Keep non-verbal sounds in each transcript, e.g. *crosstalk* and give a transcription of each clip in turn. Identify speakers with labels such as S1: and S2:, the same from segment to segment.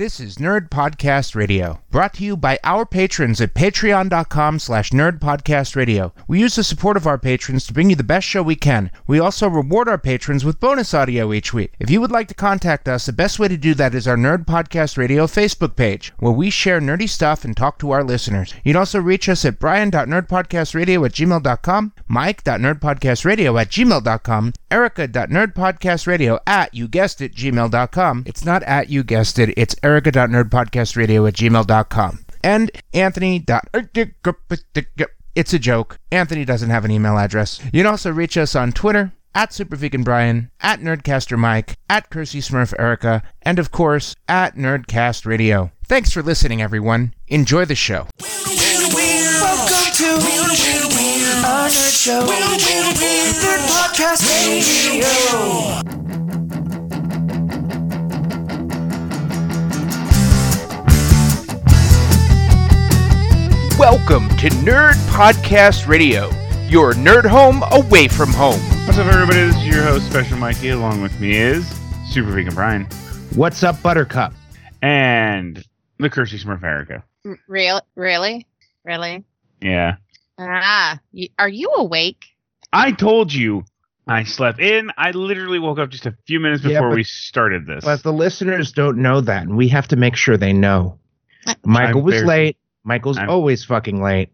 S1: This is Nerd Podcast Radio, brought to you by our patrons at patreon.com slash nerdpodcastradio. We use the support of our patrons to bring you the best show we can. We also reward our patrons with bonus audio each week. If you would like to contact us, the best way to do that is our Nerd Podcast Radio Facebook page, where we share nerdy stuff and talk to our listeners. You can also reach us at brian.nerdpodcastradio at gmail.com, mike.nerdpodcastradio at gmail.com, erica.nerdpodcastradio at, you guessed it, gmail.com. It's not at you guessed it, it's erica.nerdpodcastradio at gmail.com. And Anthony. It's a joke. Anthony doesn't have an email address. You can also reach us on Twitter at SuperVeganBrian, at Nerdcaster Mike, at Kersey Smurf Erica, and of course, at Nerdcast Radio. Thanks for listening, everyone. Enjoy the show.
S2: Welcome to nerd show, Nerd Podcast Radio.
S1: Welcome to Nerd Podcast Radio, your nerd home away from home.
S3: What's up, everybody? This is your host, Special Mikey. Along with me is Super Vegan Brian
S1: What's up, Buttercup?
S3: and the Kersey Smurf Erica.
S4: Real, really, really.
S3: Yeah,
S4: Ah, you, are you awake?
S3: I told you I slept in. I literally woke up just a few minutes
S5: Yeah,
S3: before
S5: but-
S3: we started this.
S5: But the listeners don't know that, and we have to make sure they know. Michael
S3: I'm
S5: was
S3: very-
S5: late. Michael's
S3: I'm-
S5: always fucking late.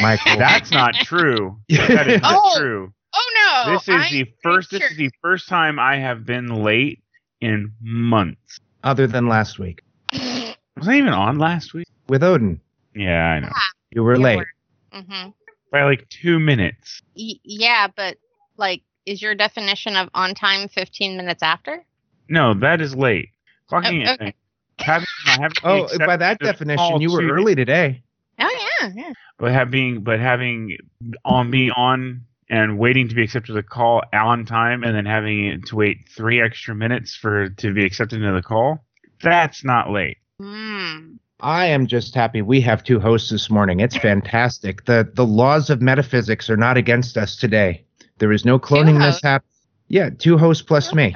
S5: Michael. *laughs*
S3: That's not true. That is not *laughs*
S4: Oh,
S3: true.
S4: Oh no!
S3: This is
S4: I'm
S3: the
S4: pretty
S3: first. This is the first time I have been late in months.
S5: other than last week
S3: Was I even on last week?
S5: with Odin.
S3: Yeah, I know.
S5: You were
S4: You
S5: late.
S4: were. Mhm.
S3: By like two minutes.
S4: Y- yeah, but like, is your definition of on time 15 minutes after?
S3: No, that is late. Clocking
S4: Oh, okay.
S3: Having, having
S5: Oh, by that definition, you were
S3: to-
S5: early today.
S4: Oh yeah, yeah.
S3: but having but having on being on and waiting to be accepted to the call on time and then having to wait three extra minutes for to be accepted into the call that's not late
S4: Hmm.
S5: I am just happy we have two hosts this morning. It's fantastic. The the laws of metaphysics are not against us today. There is no cloning
S4: hosts?
S5: mishap. Yeah, two hosts plus me.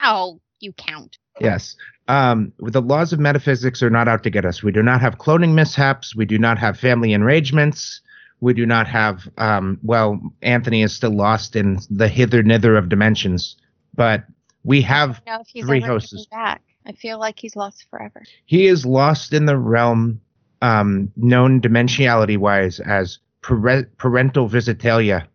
S4: Oh, you count.
S5: Yes. Um, the laws of metaphysics are not out to get us. We do not have cloning mishaps. We do not have family enragements. We do not have, um, well, Anthony is still lost in the hither nither of dimensions, but we have,
S4: he's
S5: Three hosts.
S4: back. I feel like he's lost forever.
S5: he is lost in the realm um, known dimensionality wise as pare- parental visitalia.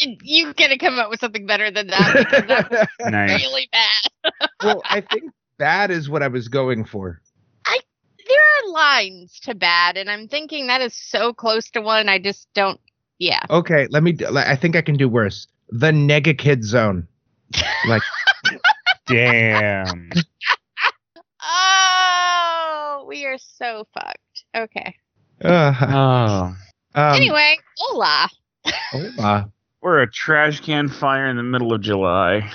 S4: You, you gotta come up with something better than that because that was *laughs*
S3: nice
S4: really bad. *laughs*
S5: well, I think that is what I was going for.
S4: I there are lines to bad, and I'm thinking that is so close to one. I just don't. Yeah.
S5: Okay, let me, I think I can do worse. The nega kid zone. Like, *laughs*
S3: damn
S4: Oh, we are so fucked. Okay.
S5: uh,
S3: oh
S5: um,
S4: anyway, hola.
S5: hola.
S3: We're a trash can fire in the middle of july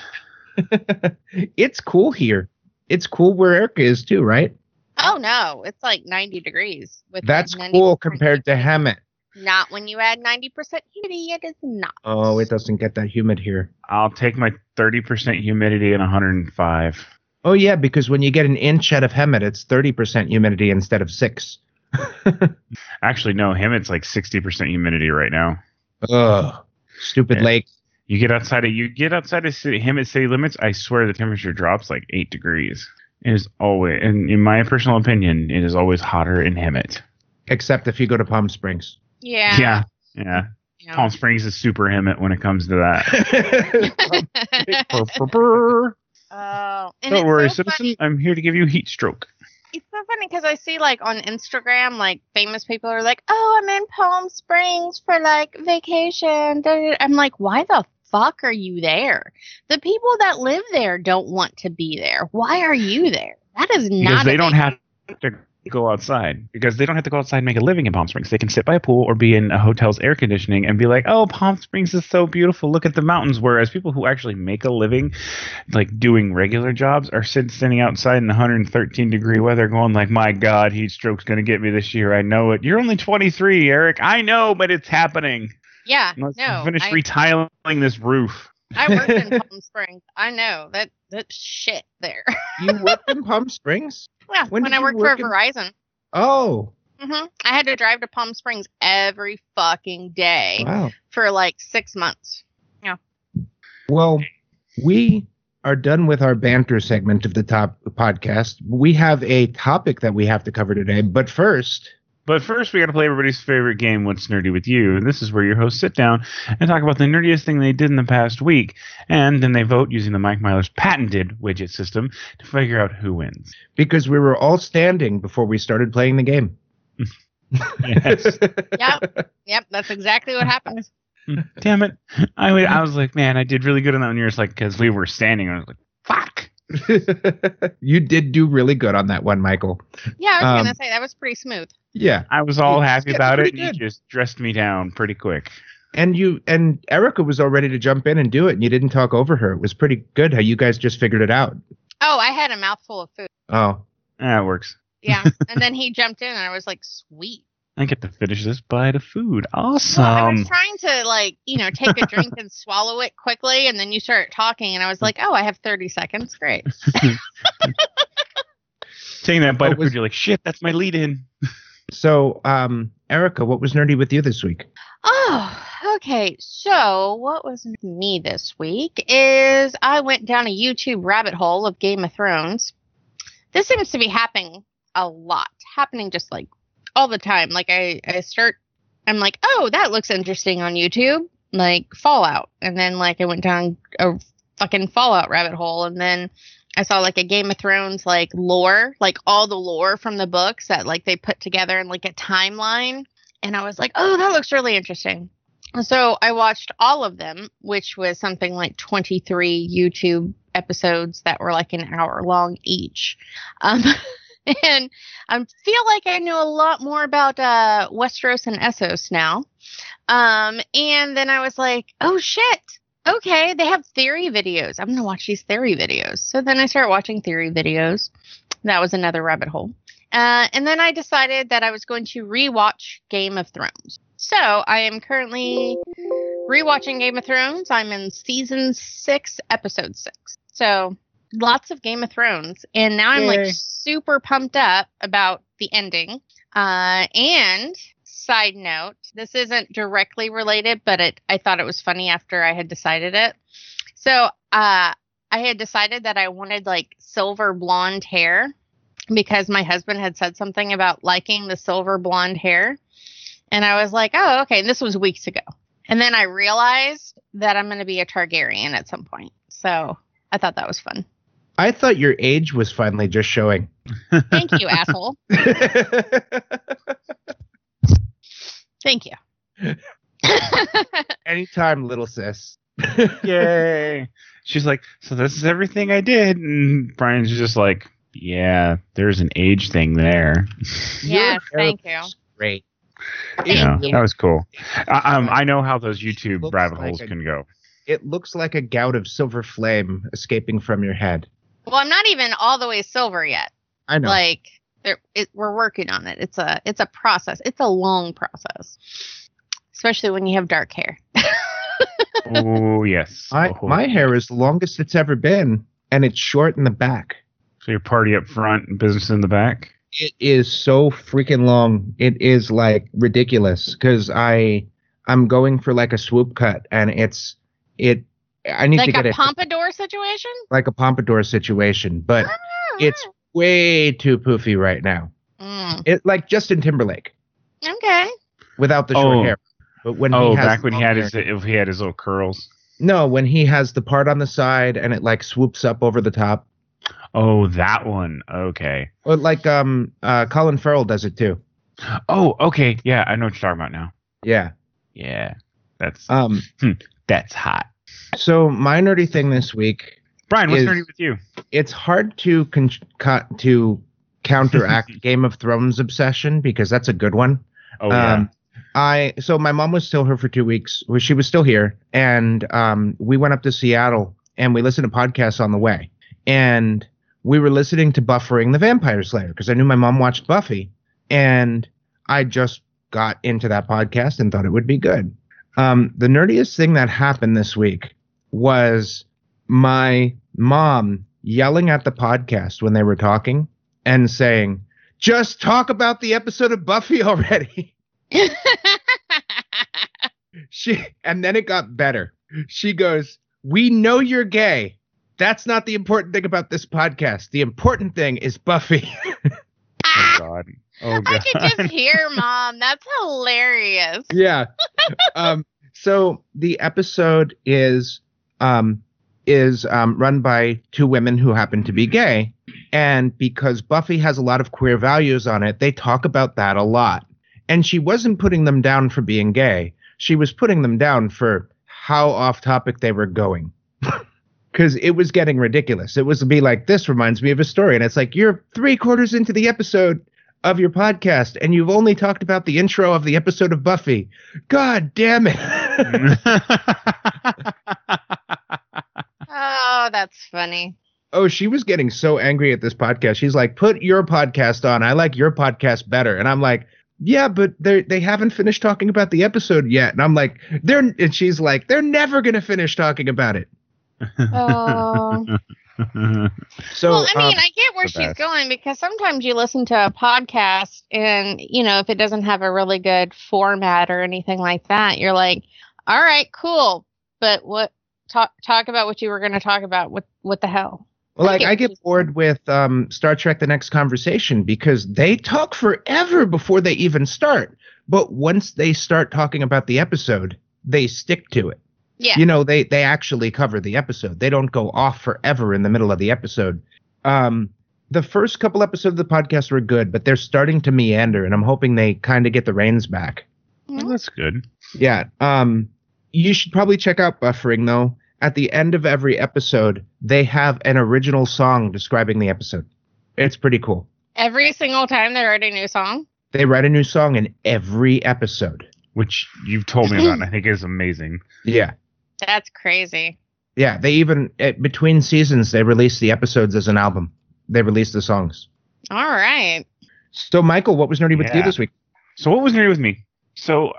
S3: *laughs*
S5: it's cool here. It's cool where Erica is too, right?
S4: Oh no, it's like 90 degrees. With
S5: That's
S4: 90%
S5: cool compared to. Hemet.
S4: Not when you add 90% humidity. It is not.
S5: Oh, it doesn't get that humid here.
S3: i'll take my 30% humidity and 105
S5: Oh yeah, because when you get an inch out of Hemet, it's thirty percent humidity instead of six. *laughs*
S3: actually no Hemet it's like 60% humidity right now
S5: Ugh, stupid
S3: Yeah.
S5: lake.
S3: you get outside of you get outside of city, Hemet city limits i swear the temperature drops like eight degrees it is always and in my personal opinion it is always hotter in Hemet.
S5: Except if you go to Palm Springs.
S4: Yeah.
S3: Yeah. Yeah.
S4: Yeah.
S3: Palm Springs is super Hemet when it comes to that. *laughs* *laughs*
S4: oh. And
S3: Don't worry,
S4: so
S3: citizen.
S4: funny-
S3: I'm here to give you heat stroke.
S4: It's so funny because I see like on Instagram, like famous people are like, "Oh, I'm in Palm Springs for like vacation." da, da, da." I'm like, "Why the fuck are you there? The people that live there don't want to be there. Why are you there? That is not
S3: Because
S4: they
S3: don't have to go outside. Because they don't have to go outside and make a living in Palm Springs. They can sit by a pool or be in a hotel's air conditioning and be like, "Oh, Palm Springs is so beautiful. Look at the mountains." Whereas people who actually make a living, like doing regular jobs, are sit- sitting outside in 113 degree weather, going like, "My God, heat stroke's gonna get me this year. I know it." You're only 23, Eric. I know, but it's happening.
S4: Yeah.
S3: Let's
S4: no.
S3: finish
S4: I-
S3: retiling this roof.
S4: I worked in *laughs* Palm Springs. I know that that shit there.
S5: You worked in *laughs* Palm Springs?
S4: yeah,
S5: When
S4: when, I worked
S5: work
S4: for
S5: in-
S4: Verizon.
S5: Oh,
S4: hmm I had to drive to Palm Springs every fucking day
S5: wow.
S4: for like six months. Yeah.
S5: Well, we are done with our banter segment of the top podcast. We have a topic that we have to cover today, but first,
S3: But first, we got to play everybody's favorite game, What's Nerdy with You? And this is where your hosts sit down and talk about the nerdiest thing they did in the past week. And then they vote using the Mike Myers patented widget system to figure out who wins.
S5: because we were all standing before we started playing the game.
S3: Yes. *laughs*
S4: Yep, yep, that's exactly what happened.
S3: Damn it. I, wa- I was like, man, I did really good on that one. You're just like, because we were standing. I was like, fuck. *laughs*
S5: you did do really good on that one, Michael.
S4: Yeah, I was
S5: Um,
S4: gonna say that was pretty smooth.
S5: Yeah.
S3: I was all
S5: It's
S3: happy
S5: getting
S3: about it.
S5: pretty
S3: And you just dressed me down pretty quick.
S5: And you and Erica was all ready to jump in and do it, and you didn't talk over her. It was pretty good how you guys just figured it out.
S4: Oh, I had a mouthful of food.
S5: Oh, ah,
S3: That works.
S4: Yeah, *laughs* and then he jumped in, and I was like, sweet.
S3: I get to finish this bite of food. Awesome.
S4: Well, I was trying to like, you know, take a drink and *laughs* swallow it quickly, and then you started talking, and I was like, oh, I have thirty seconds. Great. *laughs*
S3: Taking that bite
S5: What
S3: of
S5: was-
S3: food, you're like, shit, that's my lead in.
S5: So um, Erica, what was nerdy with you this week?
S4: Oh, okay. So, what was me this week is I went down a YouTube rabbit hole of Game of Thrones. This seems to be happening a lot, happening just like all the time. Like, I, I start, I'm like, oh, that looks interesting on YouTube, like Fallout. And then, like, I went down a fucking Fallout rabbit hole, and then I saw like a Game of Thrones like lore, like all the lore from the books that like they put together in like a timeline and I was like, "Oh, that looks really interesting." So I watched all of them, which was something like 23 YouTube episodes that were like an hour long each. Um, *laughs* and I feel like I know a lot more about uh, Westeros and Essos now. Um, and then I was like, "Oh shit." Okay, they have theory videos. I'm going to watch these theory videos. So then I started watching theory videos. That was another rabbit hole. Uh, and then I decided that I was going to rewatch Game of Thrones. So I am currently rewatching Game of Thrones. I'm in season six, episode six. So lots of Game of Thrones. And now I'm like super pumped up about the ending. Uh, and side note, this isn't directly related, but it I thought it was funny after I had decided it. So uh, I had decided that I wanted like silver blonde hair because my husband had said something about liking the silver blonde hair. And I was like, oh, okay. And this was weeks ago. And then I realized that I'm going to be a Targaryen at some point. So I thought that was fun.
S5: I thought your age was finally just showing.
S4: Thank you, asshole. *laughs* Thank you. *laughs*
S5: Anytime, little sis. *laughs*
S3: Yay. She's like, so this is everything I did. And Brian's just like, yeah, there's an age thing there. *laughs*
S4: yes, thank you.
S5: looks Great.
S3: Yeah,
S4: you.
S3: that was cool. I, um, I know how those YouTube
S5: Looks
S3: rabbit
S5: like
S3: holes
S5: a-
S3: can go.
S5: It looks like a gout of silver flame escaping from your head.
S4: Well, I'm not even all the way silver yet.
S5: I know.
S4: Like there, it, we're working on it. It's a it's a process. It's a long process, especially when you have dark hair. *laughs*
S3: oh yes.
S5: I,
S3: oh, oh.
S5: my hair is the longest it's ever been, and it's short in the back.
S3: So your party up front and business in the back.
S5: It is so freaking long. It is like ridiculous because I I'm going for like a swoop cut, and it's it. I need to
S4: like
S5: get
S4: a
S5: it
S4: pompadour situation.
S5: like a pompadour situation, but ah. it's way too poofy right now.
S4: Mm,
S5: It like Justin Timberlake
S4: okay.
S5: without the short
S3: Oh.
S5: hair. But when
S3: Oh,
S5: he has
S3: back when he had
S5: hair-
S3: his if he had his little curls.
S5: no, when he has the part on the side and it like swoops up over the top,
S3: Oh, that one. Okay.
S5: or like um uh Colin Farrell does it too.
S3: Oh, okay. Yeah, I know what you're talking about now.
S5: Yeah.
S3: Yeah, that's
S5: Um.
S3: that's hot.
S5: So my nerdy thing this week,
S3: Brian, what's nerdy with you?
S5: it's hard to con- co- to counteract *laughs* Game of Thrones obsession because that's a good one.
S3: Oh yeah.
S5: Um, I so my mom was still here for two weeks. Well, she was still here, and um, we went up to Seattle and we listened to podcasts on the way. And we were listening to Buffering the Vampire Slayer because I knew my mom watched Buffy, and I just got into that podcast and thought it would be good. Um, the nerdiest thing that happened this week was my mom yelling at the podcast when they were talking and saying, "Just talk about the episode of Buffy *laughs* already." *laughs* she and then it got better. She goes, "We know you're gay. That's not the important thing about this podcast. The important thing is Buffy." *laughs*
S3: Oh God. Oh god.
S4: I
S3: God.
S4: could just hear mom. That's hilarious.
S5: yeah. Um, so the episode is um, is um, run by two women who happen to be gay, and because Buffy has a lot of queer values on it, they talk about that a lot. And she wasn't putting them down for being gay; she was putting them down for how off topic they were going. *laughs* Because it was getting ridiculous. It was to be like, this reminds me of a story. And it's like, you're three quarters into the episode of your podcast and you've only talked about the intro of the episode of Buffy. God damn it. *laughs* *laughs*
S4: Oh, that's funny.
S5: oh, she was getting so angry at this podcast. She's like, put your podcast on. I like your podcast better. And I'm like, yeah, but they they haven't finished talking about the episode yet. And I'm like, they're and she's like, they're never gonna finish talking about it.
S4: Oh. *laughs*
S5: So
S4: well, I mean,
S5: um,
S4: I get where she's
S3: best.
S4: going because sometimes you listen to a podcast and, you know, if it doesn't have a really good format or anything like that, you're like, all right, cool. But what talk talk about what you were going to talk about? What what the hell?
S5: Well, like I get bored with um, Star Trek: The Next Conversation because they talk forever before they even start. But once they start talking about the episode, they stick to it.
S4: Yeah.
S5: You know, they they actually cover the episode. They don't go off forever in the middle of the episode. Um, the first couple episodes of the podcast were good, but they're starting to meander, and I'm hoping they kind of get the reins back.
S3: Well, that's good.
S5: Yeah. Um, you should probably check out buffering though. At the end of every episode, they have an original song describing the episode. It's pretty cool.
S4: Every single time they write a new song.
S5: They write a new song in every episode.
S3: Which you've told me about, and I think is amazing.
S5: Yeah.
S4: That's crazy.
S5: Yeah. They even, at, between seasons, they release the episodes as an album. They release the songs.
S4: All right.
S5: So, Michael, what was nerdy with you this week?
S3: So what was nerdy with me? So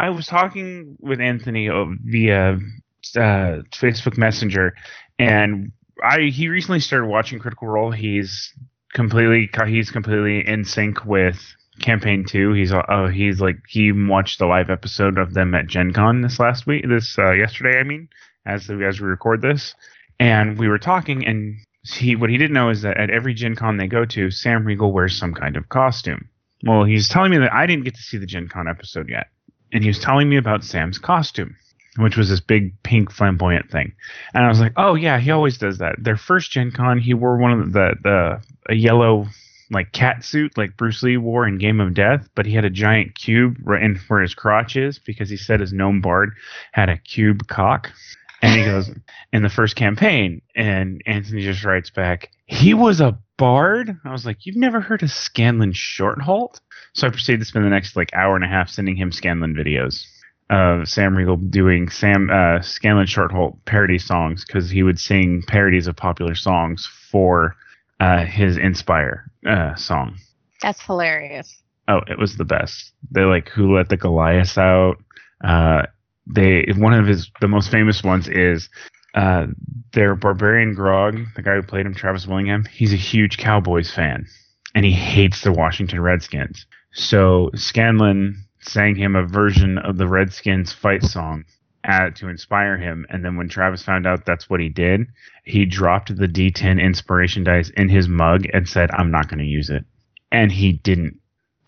S3: I was talking with Anthony via uh, Facebook Messenger, and I he recently started watching Critical Role. He's completely he's completely in sync with Campaign Two. He's uh, he's like he watched the live episode of them at Gen Con this last week, this uh, yesterday. I mean, as as we record this, and we were talking, and he what he didn't know is that at every Gen Con they go to, Sam Riegel wears some kind of costume. Well, he's telling me that I didn't get to see the Gen Con episode yet. And he was telling me about Sam's costume, which was this big pink flamboyant thing. And I was like, oh, yeah, he always does that. Their first Gen Con, he wore one of the, the a yellow, like, cat suit like Bruce Lee wore in Game of Death, but he had a giant cube right in where his crotch is because he said his gnome bard had a cube cock. And he goes, *laughs* in the first campaign. And Anthony just writes back, he was a bard? I was like, you've never heard of Scanlan Shorthalt? So I proceeded to spend the next like hour and a half sending him Scanlan videos of Sam Riegel doing Sam uh, Scanlan Shorthalt parody songs because he would sing parodies of popular songs for uh, his Inspire uh, song.
S4: That's hilarious.
S3: Oh, it was the best. They like who let the Goliath out. Uh, they one of his the most famous ones is uh, their barbarian Grog, the guy who played him, Travis Willingham. He's a huge Cowboys fan, and he hates the Washington Redskins. So Scanlan sang him a version of the Redskins fight song at, to inspire him. And then when Travis found out that's what he did, he dropped the D10 inspiration dice in his mug and said, "I'm not going to use it." And he didn't.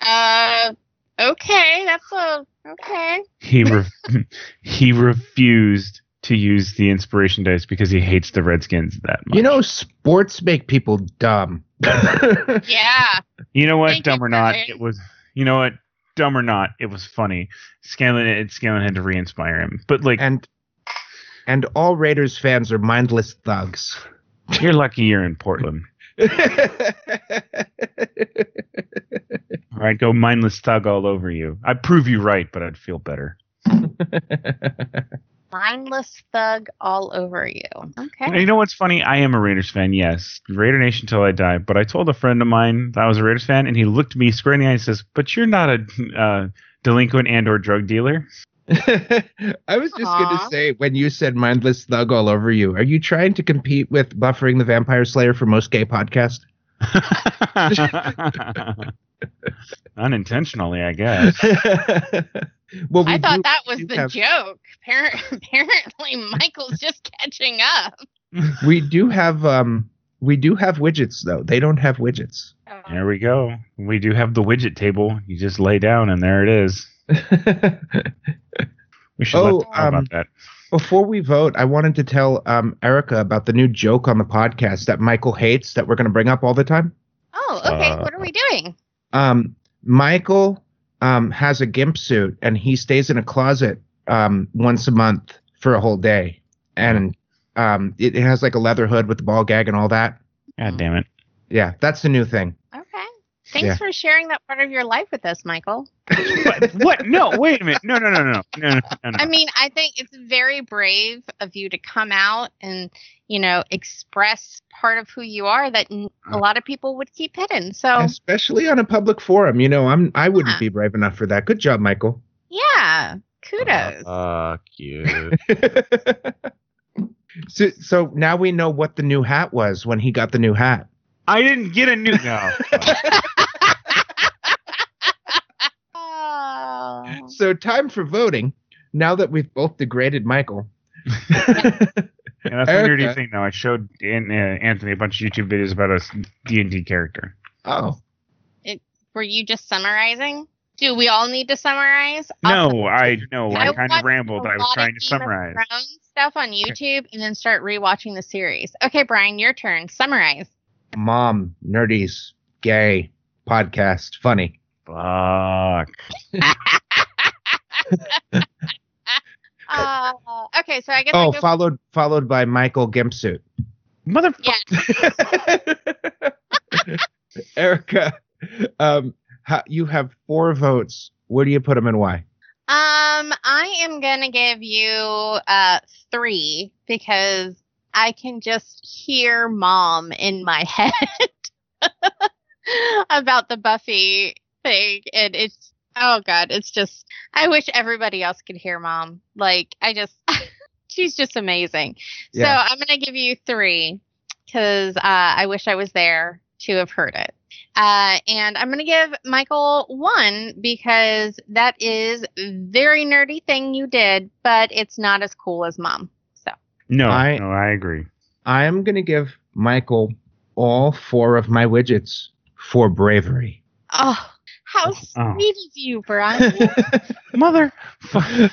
S4: Uh, okay. That's a okay.
S3: he re- *laughs* he refused to use the inspiration dice because he hates the Redskins that much.
S5: You know, sports make people dumb. *laughs*
S4: Yeah.
S3: you know what?
S4: Thank
S3: Dumb or not, it was. You know what? Dumb or not, it was funny. Scanlan, it, Scanlan had to re-inspire him, but like,
S5: and and all Raiders fans are mindless thugs.
S3: you're lucky you're in Portland. *laughs* All right, go mindless thug all over you. I'd prove you right, but I'd feel better. *laughs*
S4: Mindless thug all over you. Okay.
S3: You know what's funny? I am a Raiders fan, yes. Raider Nation till I die. But I told a friend of mine that I was a Raiders fan, and he looked me square in the eye and says, "But you're not a uh, delinquent and or drug dealer." *laughs*
S5: I was just going to say when you said mindless thug all over you, are you trying to compete with buffering the Vampire Slayer for most gay podcast? *laughs* *laughs*
S3: Unintentionally, I guess. *laughs*
S5: well, we
S4: I thought
S5: do-
S4: that was the
S5: have-
S4: joke. *laughs* Apparently, Michael's just catching up. *laughs*
S5: we do have um we do have widgets though. They don't have widgets.
S3: There we go. We do have the widget table. You just lay down, and there it is. We should
S5: Oh,
S3: let them know
S5: um,
S3: about that.
S5: Before we vote, I wanted to tell um Erica about the new joke on the podcast that Michael hates that we're going to bring up all the time.
S4: Oh, okay.
S3: Uh,
S4: what are we doing?
S5: Um Michael um has a gimp suit and he stays in a closet um once a month for a whole day. And um it, it has like a leather hood with the ball gag and all that.
S3: God damn it.
S5: Yeah, that's the new thing.
S4: Okay. Thanks
S5: Yeah.
S4: for sharing that part of your life with us, Michael.
S3: what? what? No, wait a minute. No, no, no, no, no, no, no, no.
S4: I mean, I think it's very brave of you to come out and, you know, express part of who you are that
S5: Uh.
S4: a lot of people would keep hidden. So,
S5: Especially on a public forum. You know, I'm I wouldn't
S4: Yeah.
S5: be brave enough for that. Good job, Michael.
S4: yeah, kudos.
S3: Fuck you. *laughs*
S5: so, so now we know what the new hat was when he got the new hat.
S3: I didn't get a new. No. *laughs*
S4: Oh. *laughs*
S5: So time for voting. Now that we've both degraded Michael. *laughs*
S3: Yeah, that's a nerdy
S5: Erica.
S3: thing, though. I showed An- uh, Anthony a bunch of YouTube videos about a D and D character.
S5: oh,
S4: Were you just summarizing? Do we all need to summarize? I'll
S3: No, I no, I,
S4: I
S3: kind of
S4: watched
S3: rambled. I was trying to
S4: Game
S3: summarize.
S4: Stuff on YouTube and then start rewatching the series. Okay, Brian, your turn. Summarize.
S5: mom, nerdies, gay, podcast, funny.
S3: Fuck. *laughs* *laughs*
S4: Uh, okay, so I guess I
S5: Oh,
S4: go
S5: followed followed by Michael Gimp suit.
S3: Motherfucker.
S4: Yeah. *laughs*
S5: Erica, um, ha- you have four votes. Where do you put them and why?
S4: Um, I am gonna give you uh three because I can just hear mom in my *laughs* head about the Buffy thing, and it's oh god, it's just I wish everybody else could hear mom. Like I just *laughs* she's just amazing.
S5: Yeah.
S4: So I'm gonna give you three because uh, I wish I was there to have heard it. Uh, and I'm going to give Michael one because that is a very nerdy thing you did, but it's not as cool as mom. So
S3: No,
S5: I-
S3: no, I agree.
S5: I am going to give Michael all four of my widgets for bravery.
S4: Oh, how
S3: Oh.
S4: sweet of you, Brian. *laughs*
S3: Mother. *laughs* *laughs*
S5: oh,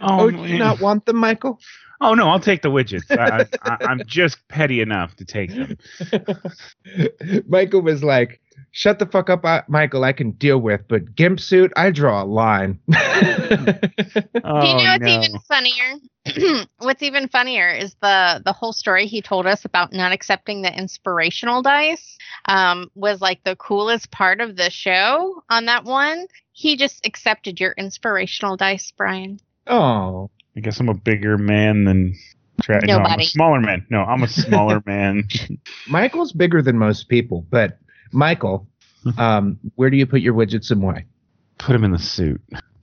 S3: Oh,
S5: do you not want them, Michael?
S3: Oh no, I'll take the widgets. I, I, *laughs* I'm just petty enough to take them. *laughs*
S5: Michael was like, "Shut the fuck up, I- Michael. I can deal with, but gimp suit, I draw a line."
S3: Oh, *laughs*
S4: Do you know what's
S3: no.
S4: even funnier? *clears throat* what's even funnier is the the whole story he told us about not accepting the inspirational dice. Um, was like the coolest part of the show on that one. He just accepted your inspirational dice, Brian.
S5: oh,
S3: I guess I'm a bigger man than. Tra- no, I'm a smaller man. No, I'm a smaller *laughs* man.
S5: Michael's bigger than most people, but Michael, *laughs* um, where do you put your widgets and why?
S3: Put him in the suit. *laughs*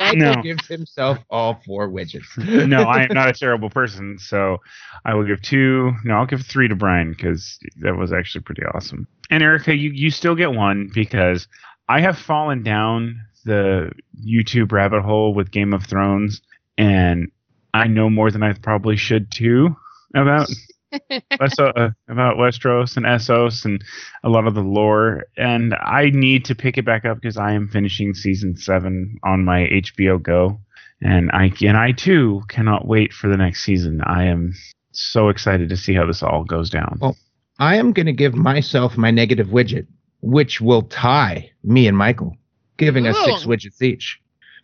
S5: Michael
S3: No.
S5: gives himself all four widgets.
S3: no, I am not a terrible person, so I will give two. No, I'll give three to Brian because that was actually pretty awesome. And Erica, you you still get one because I have fallen down the YouTube rabbit hole with Game of Thrones, and I know more than I probably should too about *laughs* Westo- uh, about Westeros and Essos and a lot of the lore. And I need to pick it back up because I am finishing season seven on my HBO Go and I and I too cannot wait for the next season. I am so excited to see how this all goes down.
S5: Well, I am going to give myself my negative widget, which will tie me and Michael, giving us six widgets each.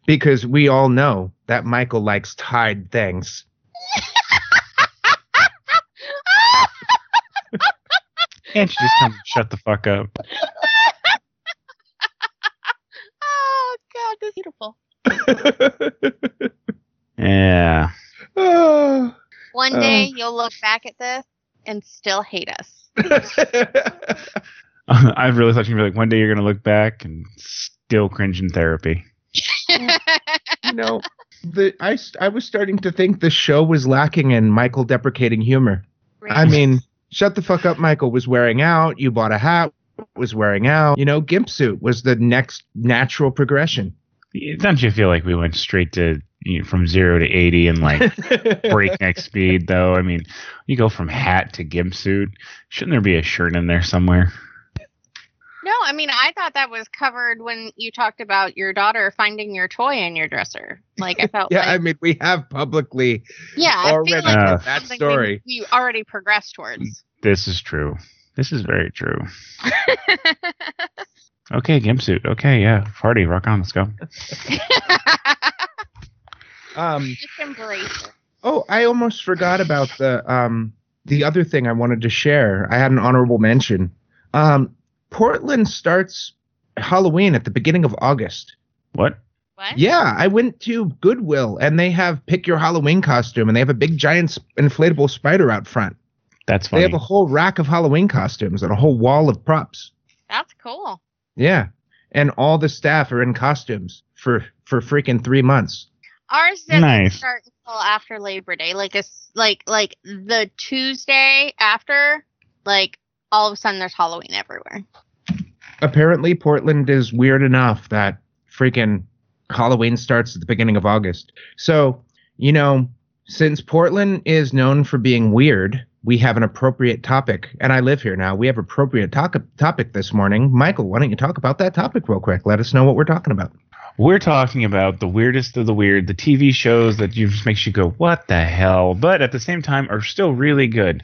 S5: Because we all know that Michael likes tied things. *laughs*
S3: Can't you just come and shut the fuck up? *laughs*
S4: oh God, that's beautiful. *laughs*
S3: Yeah.
S5: Ah. *sighs*
S4: One
S5: Oh.
S4: day you'll look back at this and still hate us.
S3: I really thought you'd be like, one day you're gonna look back and still cringe in therapy. *laughs*
S5: know, the I s- I was starting to think the show was lacking in Michael deprecating humor. I mean, shut the fuck up, Michael was wearing out. You bought a hat, was wearing out. You know, gimp suit was the next natural progression.
S3: Don't you feel like we went straight to you know, from zero to eighty and like *laughs* breakneck speed though? I mean, you go from hat to gimp suit. Shouldn't there be a shirt in there somewhere?
S4: No, I mean I thought that was covered when you talked about your daughter finding your toy in your dresser. Like I *laughs* felt
S5: yeah, I mean, we have publicly
S4: yeah, I feel like
S3: Uh,
S5: that story.
S4: We, we already progressed towards.
S3: This is true. This is very true. *laughs* Okay, gimp suit. Okay, yeah, party, rock on, let's go. *laughs*
S5: Um,
S4: Just embrace it.
S5: oh, I almost forgot about the um the other thing I wanted to share. I had an honorable mention. Um, Portland starts Halloween at the beginning of August.
S3: What?
S4: What?
S5: Yeah, I went to Goodwill and they have pick your Halloween costume and they have a big giant inflatable spider out front.
S3: That's funny.
S5: They have a whole rack of Halloween costumes and a whole wall of props.
S4: That's cool.
S5: Yeah. And all the staff are in costumes for for freaking 3 months.
S4: Ours doesn't
S3: Nice.
S4: start until after Labor Day. Like a s- like like the Tuesday after, like all of a sudden there's Halloween everywhere.
S5: Apparently Portland is weird enough that freaking Halloween starts at the beginning of August. So, you know, since Portland is known for being weird, we have an appropriate topic. And I live here now. We have appropriate to- topic this morning. Michael, why don't you talk about that topic real quick? Let us know what we're talking about.
S3: We're talking about the weirdest of the weird, the TV shows that just makes you go, "What the hell?" But at the same time, are still really good.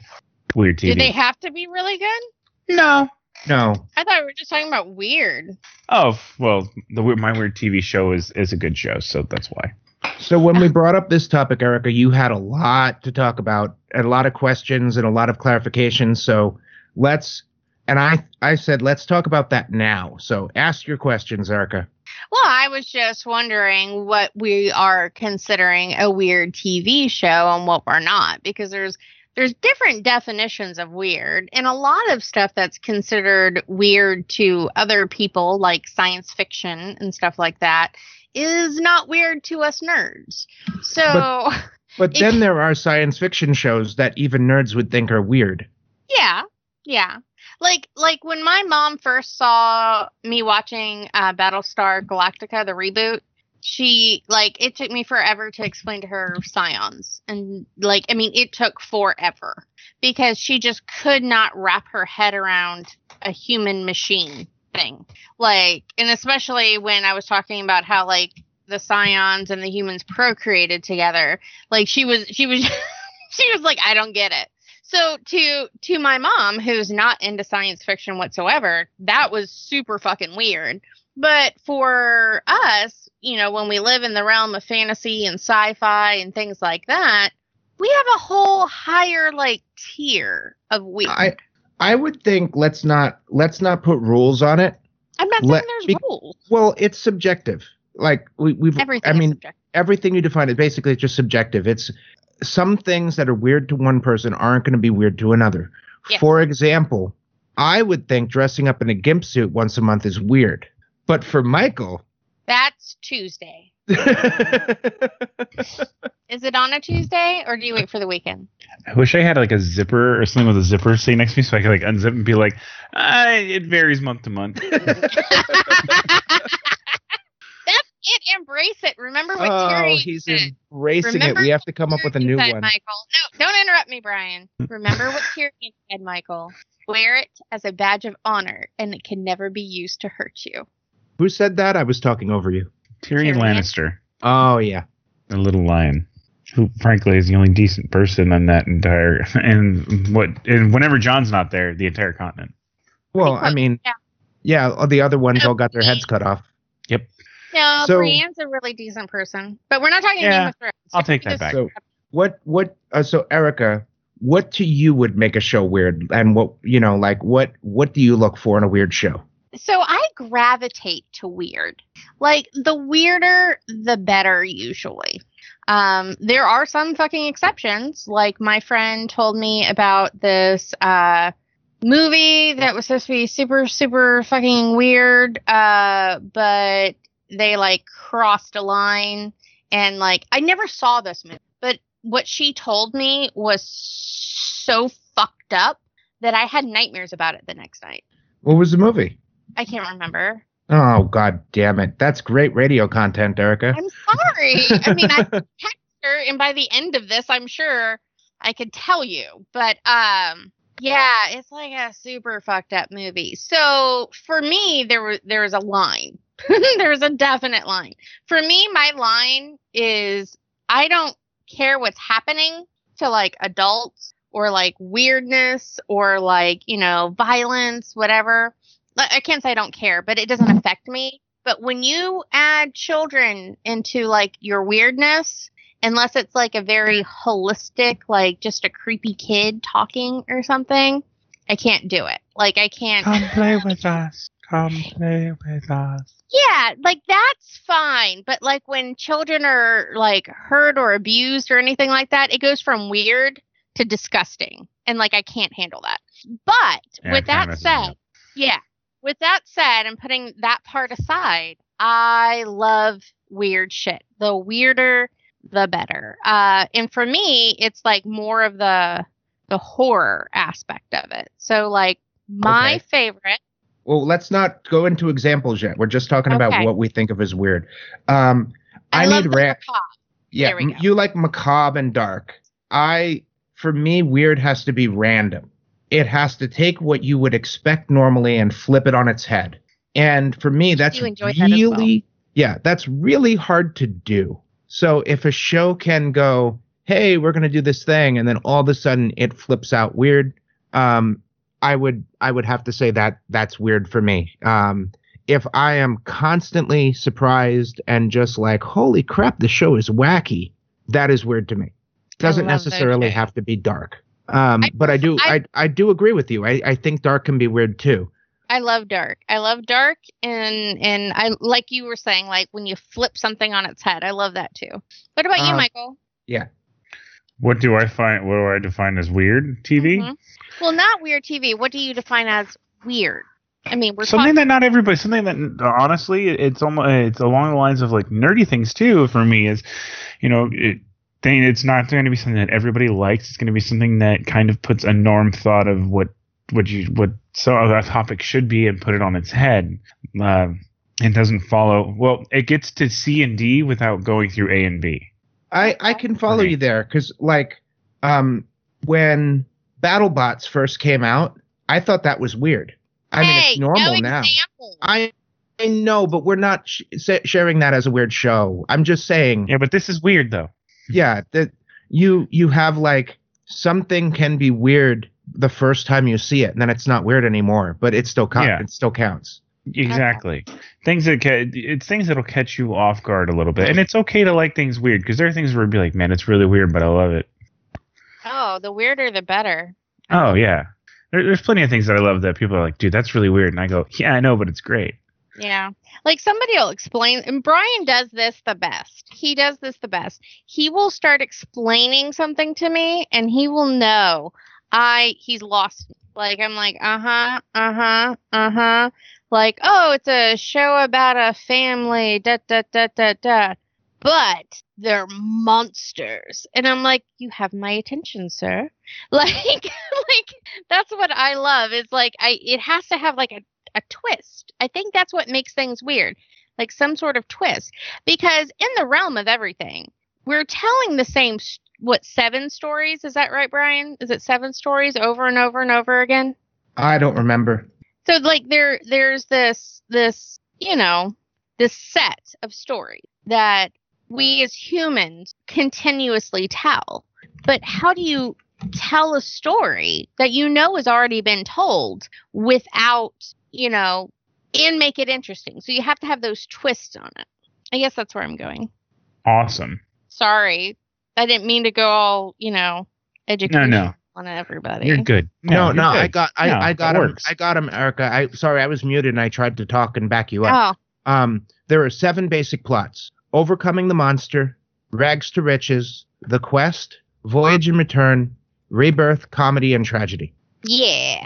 S3: Weird TV.
S4: Do they have to be really good?
S3: no.
S5: No.
S4: I thought we were just talking about weird.
S3: Oh well, the my weird TV show is is a good show, so that's why.
S5: So when we brought up this topic, Erica, you had a lot to talk about, and a lot of questions and a lot of clarifications. So let's and I I said let's talk about that now. So ask your questions, Erica.
S4: Well, I was just wondering what we are considering a weird TV show and what we're not, because there's there's different definitions of weird, and a lot of stuff that's considered weird to other people, like science fiction and stuff like that, is not weird to us nerds. So,
S5: But *laughs*
S4: It-
S5: then there are science fiction shows that even nerds would think are weird.
S4: yeah, yeah. Like like when my mom first saw me watching uh, Battlestar Galactica, the reboot, she like it took me forever to explain to her Cylons. And like i mean it took forever because she just could not wrap her head around a human machine thing. Like and especially when i was talking about how like the Cylons and the humans procreated together like she was she was *laughs* she was like i don't get it. So to to my mom who's not into science fiction whatsoever that was super fucking weird. But for us, you know, when we live in the realm of fantasy and sci-fi and things like that, we have a whole higher like tier of weird.
S5: I I would think let's not let's not put rules on it.
S4: I'm not saying
S5: let-
S4: there's
S5: be-
S4: rules.
S5: Well, it's subjective. Like we, we've
S4: Everything
S5: I mean
S4: subjective.
S5: everything you define is basically just subjective. It's some things that are weird to one person aren't going to be weird to another.
S4: Yeah.
S5: For example, I would think dressing up in a gimp suit once a month is weird. But for Michael,
S4: That's Tuesday. *laughs* Is it on a Tuesday or do you wait for the weekend?
S3: I wish I had like a zipper or something with a zipper sitting next to me, so I could like unzip and be like, uh, "It varies month to month." *laughs* *laughs*
S4: That's it. Embrace it. Remember what
S5: oh,
S4: Terry
S5: he's
S4: said.
S5: embracing
S4: Remember
S5: it. We have to come up with a new
S4: said,
S5: one.
S4: Michael. No, don't interrupt me, Brian. Remember what Tyrion said, Michael. Wear it as a badge of honor, and it can never be used to hurt you.
S5: Who said that? I was talking over you.
S3: Tyrion
S4: Tyrion?
S3: Lannister,
S5: Oh yeah.
S3: the little lion, who frankly is the only decent person on that entire *laughs* and what and whenever Jon's not there, the entire continent.
S5: Well,
S4: Pretty
S5: I mean,
S4: yeah.
S5: yeah. the other ones all got their heads cut off. Yep.
S4: No,
S5: So-
S4: Brienne's a really decent person, but we're not talking
S3: Yeah,
S4: Game of Thrones.
S3: I'll take that
S4: just-
S3: back.
S5: So what what uh, so Erica, what to you would make a show weird and what you know like what what do you look for in a weird show?
S4: So I gravitate to weird. Like the weirder, the better. Usually, um, there are some fucking exceptions. Like my friend told me about this uh, movie that was supposed to be super, super fucking weird, uh, but they like crossed a line and like I never saw this movie, but what she told me was so fucked up that I had nightmares about it the next night.
S5: What was the movie?
S4: I can't remember.
S5: Oh god damn it. That's great radio content, Erica.
S4: I'm sorry. I mean, I text her, and by the end of this, I'm sure I could tell you. But um, yeah, it's like a super fucked up movie. So for me, there was there was a line. *laughs* there was a definite line. For me, my line is I don't care what's happening to like adults or like weirdness or like you know violence, whatever. Like, I can't say I don't care, but it doesn't affect me. But when you add children into like your weirdness, unless it's like a very holistic, like just a creepy kid talking or something, I can't do it. Like I can't.
S3: Come play with us. Come play with us.
S4: Yeah, like that's fine. But like when children are like hurt or abused or anything like that, it goes from weird to disgusting. And like I can't handle that. But
S3: Yeah,
S4: with that said, yeah, with that said, and putting that part aside, I love weird shit. The weirder, the better. Uh, and for me, it's like more of the the horror aspect of it. So like my
S5: Okay.
S4: favorite.
S5: Well, let's not go into examples yet. We're just talking about what we think of as weird. Um,
S4: I,
S5: I, need
S4: macabre.
S5: yeah,
S4: There we
S5: m-
S4: go.
S5: you like macabre and dark. I, for me, weird has to be random. It has to take what you would expect normally and flip it on its head. And for me, that's
S4: enjoy that
S5: really, yeah, that's really hard to do. So if a show can go, hey, we're going to do this thing, and then all of a sudden it flips out weird, um, I would I would have to say that that's weird for me. Um, if I am constantly surprised and just like, holy crap, the show is wacky, that is weird to me. Doesn't necessarily have to be dark. Um,
S4: I
S5: but I do
S4: I-
S5: I, I do agree with you. I, I think dark can be weird too.
S4: I love dark. I love dark and and I like you were saying like when you flip something on its head. I love that too. What about you, Michael? Yeah.
S3: What do I find? What do I define as weird TV?
S4: Mhm. Well, not weird TV. What do you define as weird? I mean, we're
S3: something
S4: talking
S3: that not everybody. Something that honestly, it's almost it's along the lines of like nerdy things too. For me, is you know, it, thing. It's not going to be something that everybody likes. It's going to be something that kind of puts a norm thought of what what you what so that topic should be and put it on its head. Uh, it doesn't follow. Well, it gets to C and D without going through A and B.
S5: I, I can follow
S3: Okay.
S5: you there because like um when BattleBots first came out, I thought that was weird. I mean, it's normal
S4: no
S5: now.
S4: example.
S5: I I know, but we're not sh- sharing that as a weird show. I'm just saying,
S3: Yeah, but this is weird though.
S5: Yeah, that you you have like something can be weird the first time you see it, and then it's not weird anymore, but it still counts.
S3: Yeah.
S5: It still counts.
S3: Exactly. Things that ca- it's things that'll catch you off guard a little bit, and it's okay to like things weird because there are things where you'd be like, man, it's really weird, but I love it.
S4: oh, the weirder the better.
S3: Oh yeah, there, there's plenty of things that I love that people are like, dude, that's really weird, and I go, yeah, I know, but it's great.
S4: Yeah. Like somebody will explain, and Brian does this the best. He does this the best. He will start explaining something to me, and he will know I he's lost. Like I'm like, uh huh, uh huh, uh huh. Like, oh, it's a show about a family, da da da da da. But they're monsters, and I'm like, you have my attention, sir. *laughs* Like, *laughs* like that's what I love. Is like I it has to have like a a twist. I think that's what makes things weird, like some sort of twist. Because in the realm of everything, we're telling the same what seven stories? Is that right, Brian? Is it seven stories over and over and over again?
S5: I don't remember.
S4: So like there there's this this, you know, this set of stories that we as humans continuously tell. But how do you tell a story that you know has already been told without, you know, and make it interesting? So you have to have those twists on it. I guess that's where I'm going.
S3: Awesome.
S4: Sorry. I didn't mean to go all, you know, educational
S3: no.
S4: on everybody.
S3: You're good.
S5: No,
S3: you're
S5: no, I got I,
S3: No,
S5: I got him.
S3: works.
S5: I got him, Erica. I sorry, I was muted and I tried to talk and back you up.
S4: Oh,
S5: Um, there are seven basic plots: overcoming the monster, rags to riches, the quest, voyage and return, rebirth, comedy, and tragedy.
S4: Yeah.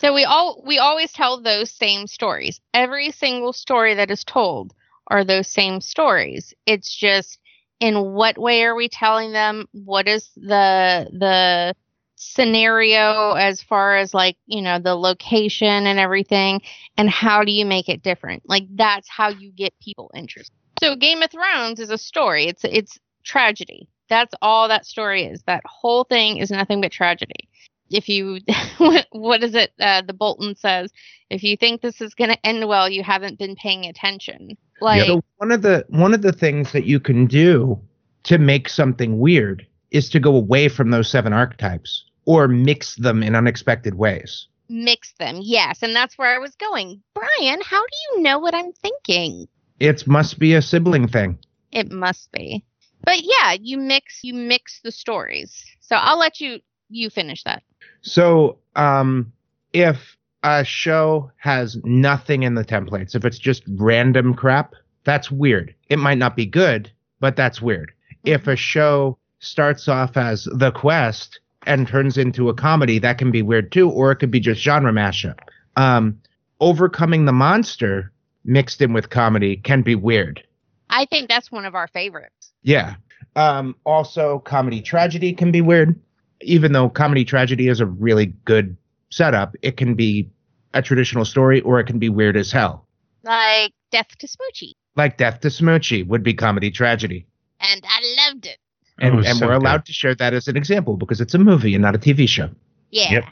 S4: So we all we always tell those same stories. Every single story that is told are those same stories. It's just in what way are we telling them? What is the the scenario as far as like you know the location and everything? And how do you make it different? Like that's how you get people interested. So game of thrones is a story. It's it's tragedy. That's all that story is. That whole thing is nothing but tragedy if you *laughs* what, what is it uh, the bolton says if you think this is going to end well you haven't been paying attention like
S5: so one of the one of the things that you can do to make something weird is to go away from those seven archetypes or mix them in unexpected ways.
S4: mix them yes and that's where i was going brian how do you know what i'm thinking
S5: It must be a sibling thing.
S4: It must be. But yeah, you mix you mix the stories. So I'll let you you finish that.
S5: So, um, if a show has nothing in the templates, if it's just random crap, that's weird. It might not be good, but that's weird. If a show starts off as The Quest and turns into a comedy, that can be weird too, or it could be just genre mashup. Um, overcoming the monster mixed in with comedy can be weird.
S4: I think that's one of our favorites.
S5: Yeah. Um, also, comedy tragedy can be weird. Even though comedy tragedy is a really good setup, it can be a traditional story or it can be weird as hell.
S4: Like Death to Smoochy.
S5: Like Death to Smoochy would be comedy tragedy.
S4: And I loved it.
S5: And,
S3: Oh,
S5: and
S3: so
S5: we're allowed
S3: good.
S5: to share that as an example because it's a movie and not a TV show.
S4: Yeah.
S3: Yep.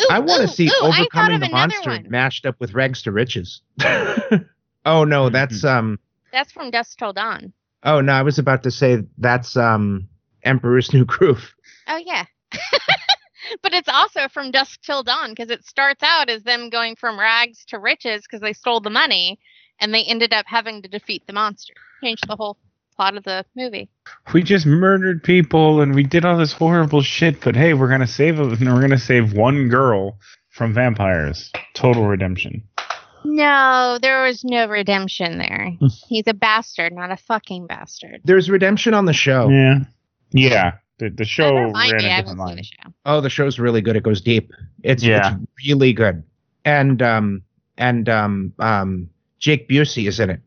S4: Ooh,
S5: I want to see
S4: ooh,
S5: Overcoming the Monster
S4: one.
S5: mashed up with Rags to Riches. *laughs* oh no, that's um
S4: That's from Dusk Till Dawn.
S5: oh no, I was about to say that's um Emperor's New Groove.
S4: Oh yeah. *laughs* but it's also from Dusk Till Dawn because it starts out as them going from rags to riches because they stole the money and they ended up having to defeat the monster. Changed the whole plot of the movie.
S3: We just murdered people and we did all this horrible shit, but hey, we're gonna save a, we're gonna save one girl from vampires. Total redemption.
S4: No, there was no redemption there. Hmm. He's a bastard, not a fucking bastard.
S5: There's redemption on the show.
S3: Yeah. Yeah. The the show
S4: Never
S3: ran
S4: me,
S3: a
S4: I
S3: different
S4: haven't
S3: line.
S4: the show.
S5: Oh, the show's really good. It goes deep. It's,
S3: Yeah.
S5: it's really good. And um and um um Jake Busey is in it.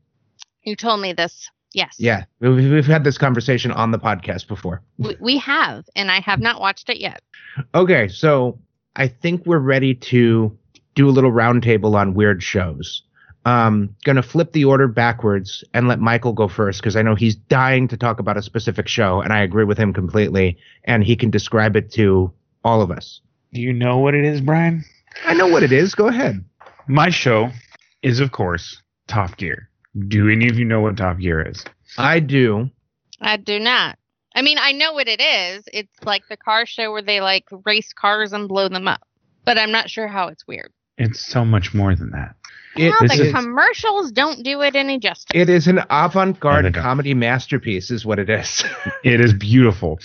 S4: You told me this. Yes.
S5: Yeah, we've, we've had this conversation on the podcast before.
S4: We, we have, and I have not watched it yet.
S5: Okay, so I think we're ready to do a little roundtable on weird shows. Um, gonna flip the order backwards and let Michael go first because I know he's dying to talk about a specific show, and I agree with him completely. And he can describe it to all of us.
S3: Do you know what it is, Brian?
S5: I know what it is. Go ahead.
S3: My show is of course Top Gear. Do any of you know what Top Gear is?
S5: I do.
S4: I do not. I mean, I know what it is. It's like the car show where they like race cars and blow them up, but I'm not sure how it's weird.
S3: It's so much more than that.
S5: It,
S4: well, the
S3: is-
S4: commercials don't do it any justice.
S5: it is an avant-garde comedy masterpiece, is what it is. *laughs*
S3: It is beautiful.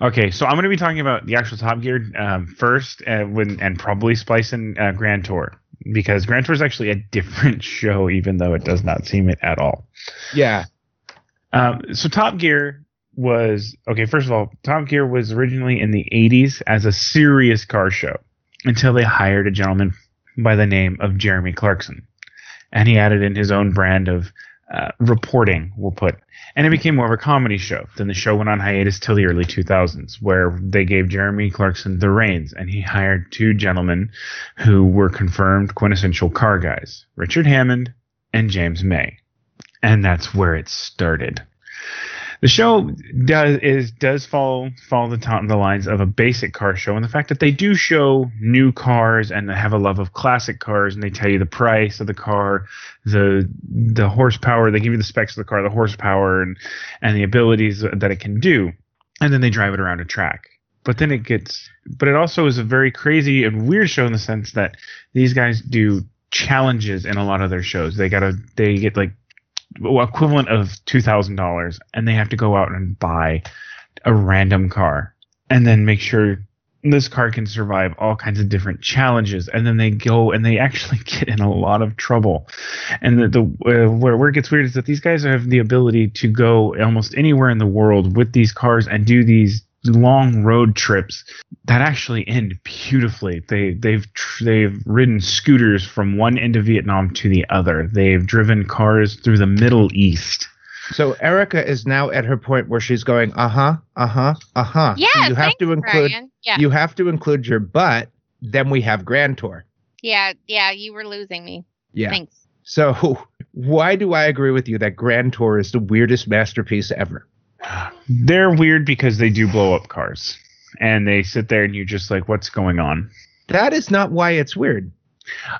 S3: Okay, so I'm going to be talking about the actual Top Gear um, first, uh, when, and probably splice in uh, Grand Tour because Grand Tour is actually a different *laughs* show, even though it does not seem it at all.
S5: yeah.
S3: Um, so Top Gear was okay. First of all, Top Gear was originally in the '80s as a serious car show until they hired a gentleman by the name of Jeremy Clarkson, and he added in his own brand of uh, reporting. We'll put, and it became more of a comedy show. Then the show went on hiatus till the early 2000s, where they gave Jeremy Clarkson the reins, and he hired two gentlemen who were confirmed quintessential car guys: Richard Hammond and James May and that's where it started. The show does is does follow follow the top the lines of a basic car show, and the fact that they do show new cars and have a love of classic cars, and they tell you the price of the car, the the horsepower, they give you the specs of the car, the horsepower, and and the abilities that it can do, and then they drive it around a track. But then it gets, but it also is a very crazy and weird show in the sense that these guys do challenges in a lot of their shows. They gotta they get like equivalent of two thousand dollars, and they have to go out and buy a random car, and then make sure this car can survive all kinds of different challenges. And then they go and they actually *laughs* get in a lot of trouble. And the, the uh, where where it gets weird is that these guys have the ability to go almost anywhere in the world with these cars and do these long road trips that actually end beautifully. They they've tr- they've ridden scooters from one end of Vietnam to the other. They've driven cars through the Middle East.
S5: So Erica is now at her point where she's going, uh huh, uh huh, uh huh.
S4: Yeah,
S5: you have to include
S4: Yeah,
S5: you have to include your butt. Then we have Grand Tour.
S4: yeah, yeah. You were losing me.
S5: Yeah.
S4: Thanks.
S5: So *laughs* why do I agree with you that Grand Tour is the weirdest masterpiece ever?
S3: They're weird because they do blow up cars, and they sit there and you're just like, what's going on?
S5: That is not why it's weird.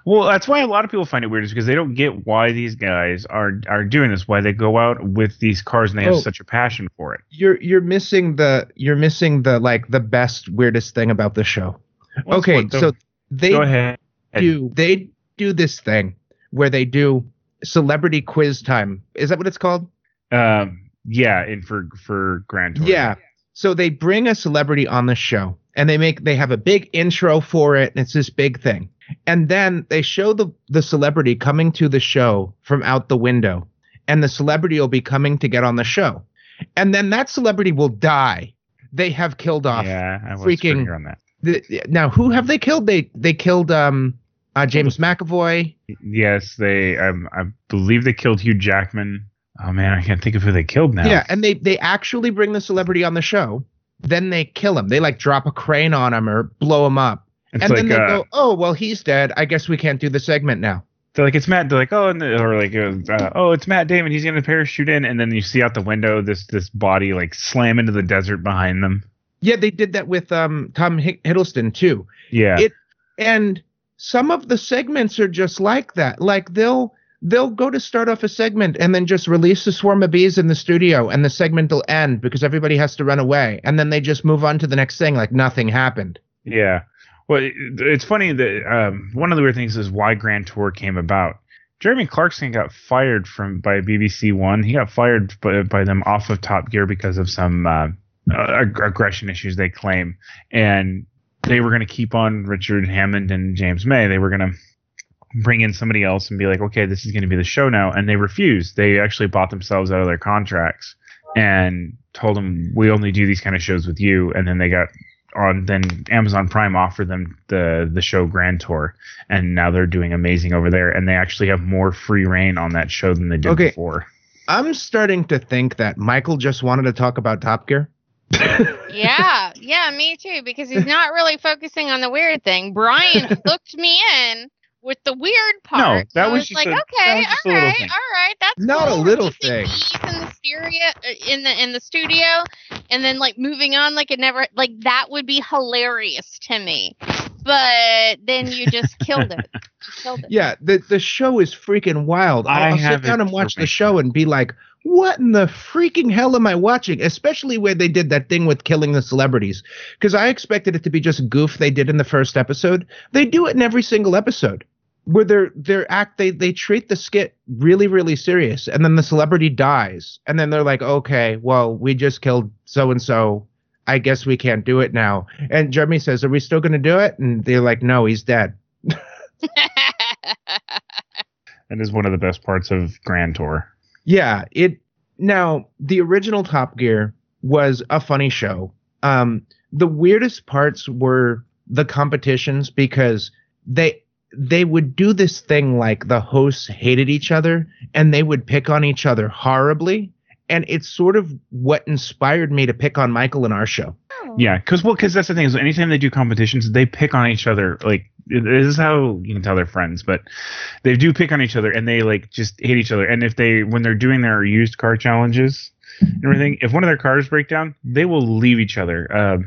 S3: Well, that's why a lot of people find it weird is because they don't get why these guys are are doing this. Why they go out with these cars and they have
S5: Oh.
S3: such a passion for it.
S5: You're you're missing the you're missing the like the best weirdest thing about the show.
S3: What's
S5: okay,
S3: though?
S5: so they do they do this thing where they do celebrity quiz time. Is that what it's called?
S3: Um, yeah, and for for Grand Tour.
S5: Yeah. So they bring a celebrity on the show and they make they have a big intro for it and it's this big thing. And then they show the the celebrity coming to the show from out the window and the celebrity will be coming to get on the show. And then that celebrity will die. They have killed off.
S3: Yeah, I was freaking- on that.
S5: The, now who have they killed? They they killed um uh, James McAvoy.
S3: Yes, they. Um, I believe they killed Hugh Jackman. Oh man, I can't think of who they killed now.
S5: Yeah, and they they actually bring the celebrity on the show. Then they kill him. They like drop a crane on him or blow him up.
S3: it's
S5: and
S3: like
S5: then they
S3: uh,
S5: go, "Oh, well, he's dead. I guess we can't do the segment now."
S3: they're like it's Matt. They're like oh, and the, or like uh, oh, it's Matt Damon. He's gonna parachute in, and then you see out the window this this body like slam into the desert behind them.
S5: Yeah, they did that with um Tom Hiddleston too.
S3: Yeah,
S5: It- And some of the segments are just like that. Like they'll they'll go to start off a segment and then just release a swarm of bees in the studio and the segment will end because everybody has to run away and then they just move on to the next thing like nothing happened.
S3: Yeah. Well, it's funny that um, one of the weird things is why Grand Tour came about. Jeremy Clarkson got fired from by BBC One. He got fired by, by them off of Top Gear because of some uh, uh, ag- aggression issues they claim, and they were going to keep on Richard Hammond and James May. They were going to bring in somebody else and be like, okay, this is going to be the show now, and they refused. They actually bought themselves out of their contracts and told them we only do these kind of shows with you, and then they got on then Amazon Prime offered them the the show Grand Tour, and now they're doing amazing over there, and they actually have more free reign on that show than they did
S5: Okay.
S3: before.
S5: I'm starting to think that Michael just wanted to talk about Top Gear. *laughs* *laughs*
S4: yeah, yeah, me too. Because he's not really focusing on the weird thing. Brian *laughs* hooked me in with the weird part.
S3: that
S4: so
S3: was
S4: I
S3: just
S4: like,
S3: a- that
S4: okay,
S3: was just a
S4: all
S3: little
S4: right,
S3: thing.
S4: all right, that's
S5: Not a little
S4: Releasing
S5: thing.
S4: bees in the stereo uh, in the in the studio, and then like moving on like it never like that would be hilarious to me. But then you just killed it. *laughs* You killed it.
S5: Yeah, the the show is freaking wild.
S3: I
S5: I'll, I'll sit down and watch the show and be like, "What in the freaking hell am I watching?" Especially where they did that thing with killing the celebrities, because I expected it to be just goof they did in the first episode. They do it in every single episode, where they're they're act they they treat the skit really really serious, and then the celebrity dies, and then they're like, "Okay, well, we just killed so and so." I guess we can't do it now. And Jeremy says, Are we still going to do it? And they're like, No, he's dead. *laughs*
S3: That is one of the best parts of Grand Tour.
S5: Yeah, it now the original Top Gear was a funny show. Um the weirdest parts were the competitions because they they would do this thing like the hosts hated each other and they would pick on each other horribly and it's sort of what inspired me to pick on Michael in our show.
S3: Yeah, because well, because that's the thing is, anytime they do competitions, they pick on each other. Like this is how you can tell they're friends, but they do pick on each other, and they like just hate each other. And if they when they're doing their used car challenges and everything, if one of their cars break down, they will leave each other. Uh,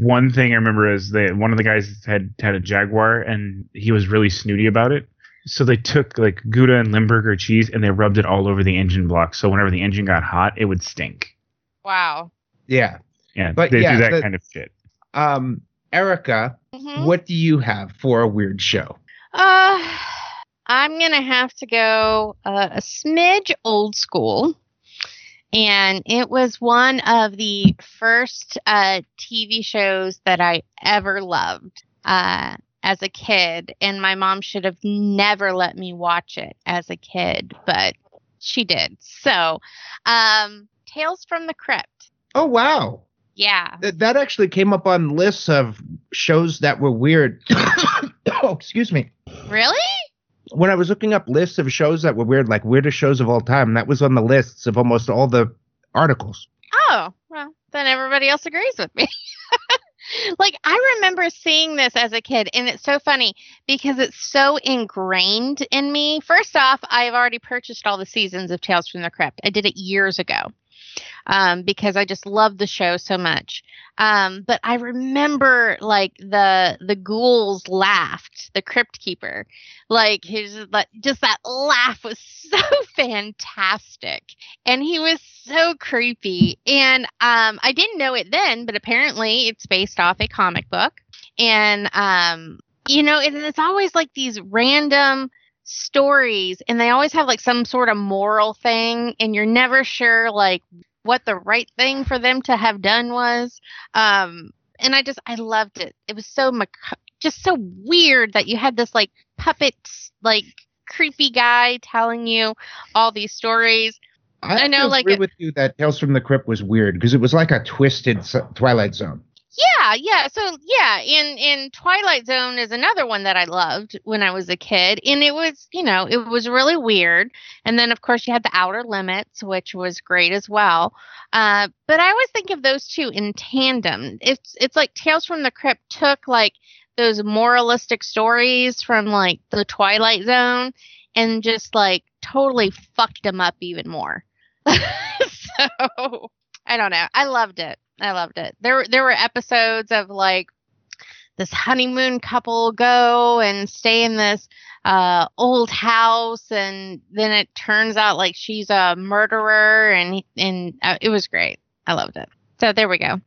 S3: one thing I remember is that one of the guys had had a Jaguar, and he was really snooty about it. So they took like Gouda and Limburger cheese, and they rubbed it all over the engine block. So whenever the engine got hot, it would stink.
S4: wow.
S5: Yeah.
S3: Yeah,
S5: But
S3: they
S5: yeah,
S3: do that
S5: the-
S3: kind of shit.
S5: Um Erica,
S4: Mhm.
S5: what do you have for a weird show?
S4: Uh, I'm gonna have to go uh, a smidge old school, and it was one of the first uh, TV shows that I ever loved uh, as a kid, and my mom should have never let me watch it as a kid, but she did. So, um, Tales from the Crypt.
S5: Oh wow.
S4: Yeah.
S5: That, that actually came up on lists of shows that were weird. *coughs* oh, excuse me.
S4: Really?
S5: When I was looking up lists of shows that were weird, like weirdest shows of all time, that was on the lists of almost all the articles.
S4: Oh, well, then everybody else agrees with me. *laughs* like I remember seeing this as a kid and it's so funny because it's so ingrained in me. First off, I've already purchased all the seasons of Tales from the Crypt. I did it years ago. Um, because I just love the show so much. Um, but I remember like the the ghouls laughed, the crypt keeper, like his like just that laugh was *laughs* so fantastic, and he was so creepy. And um, I didn't know it then, but apparently it's based off a comic book, and um, you know, and it's always like these random stories and they always have like some sort of moral thing and you're never sure like what the right thing for them to have done was. Um, and I just I loved it. It was so mac- just so weird that you had this like puppet like creepy guy telling you all these stories.
S5: I,
S4: I know, like
S5: agree
S4: a-
S5: with you that Tales from the Crypt was weird because it was like a twisted Twilight Zone.
S4: Yeah, yeah. So yeah, in in Twilight Zone is another one that I loved when I was a kid, and it was you know it was really weird. And then of course you had the Outer Limits, which was great as well. Uh, but I always think of those two in tandem. It's it's like Tales from the Crypt took like those moralistic stories from like the Twilight Zone and just like totally fucked them up even more. *laughs* so I don't know. I loved it. I loved it. There there were episodes of like this honeymoon couple go and stay in this uh old house and then it turns out like she's a murderer and and uh, it was great. I loved it. So there we go.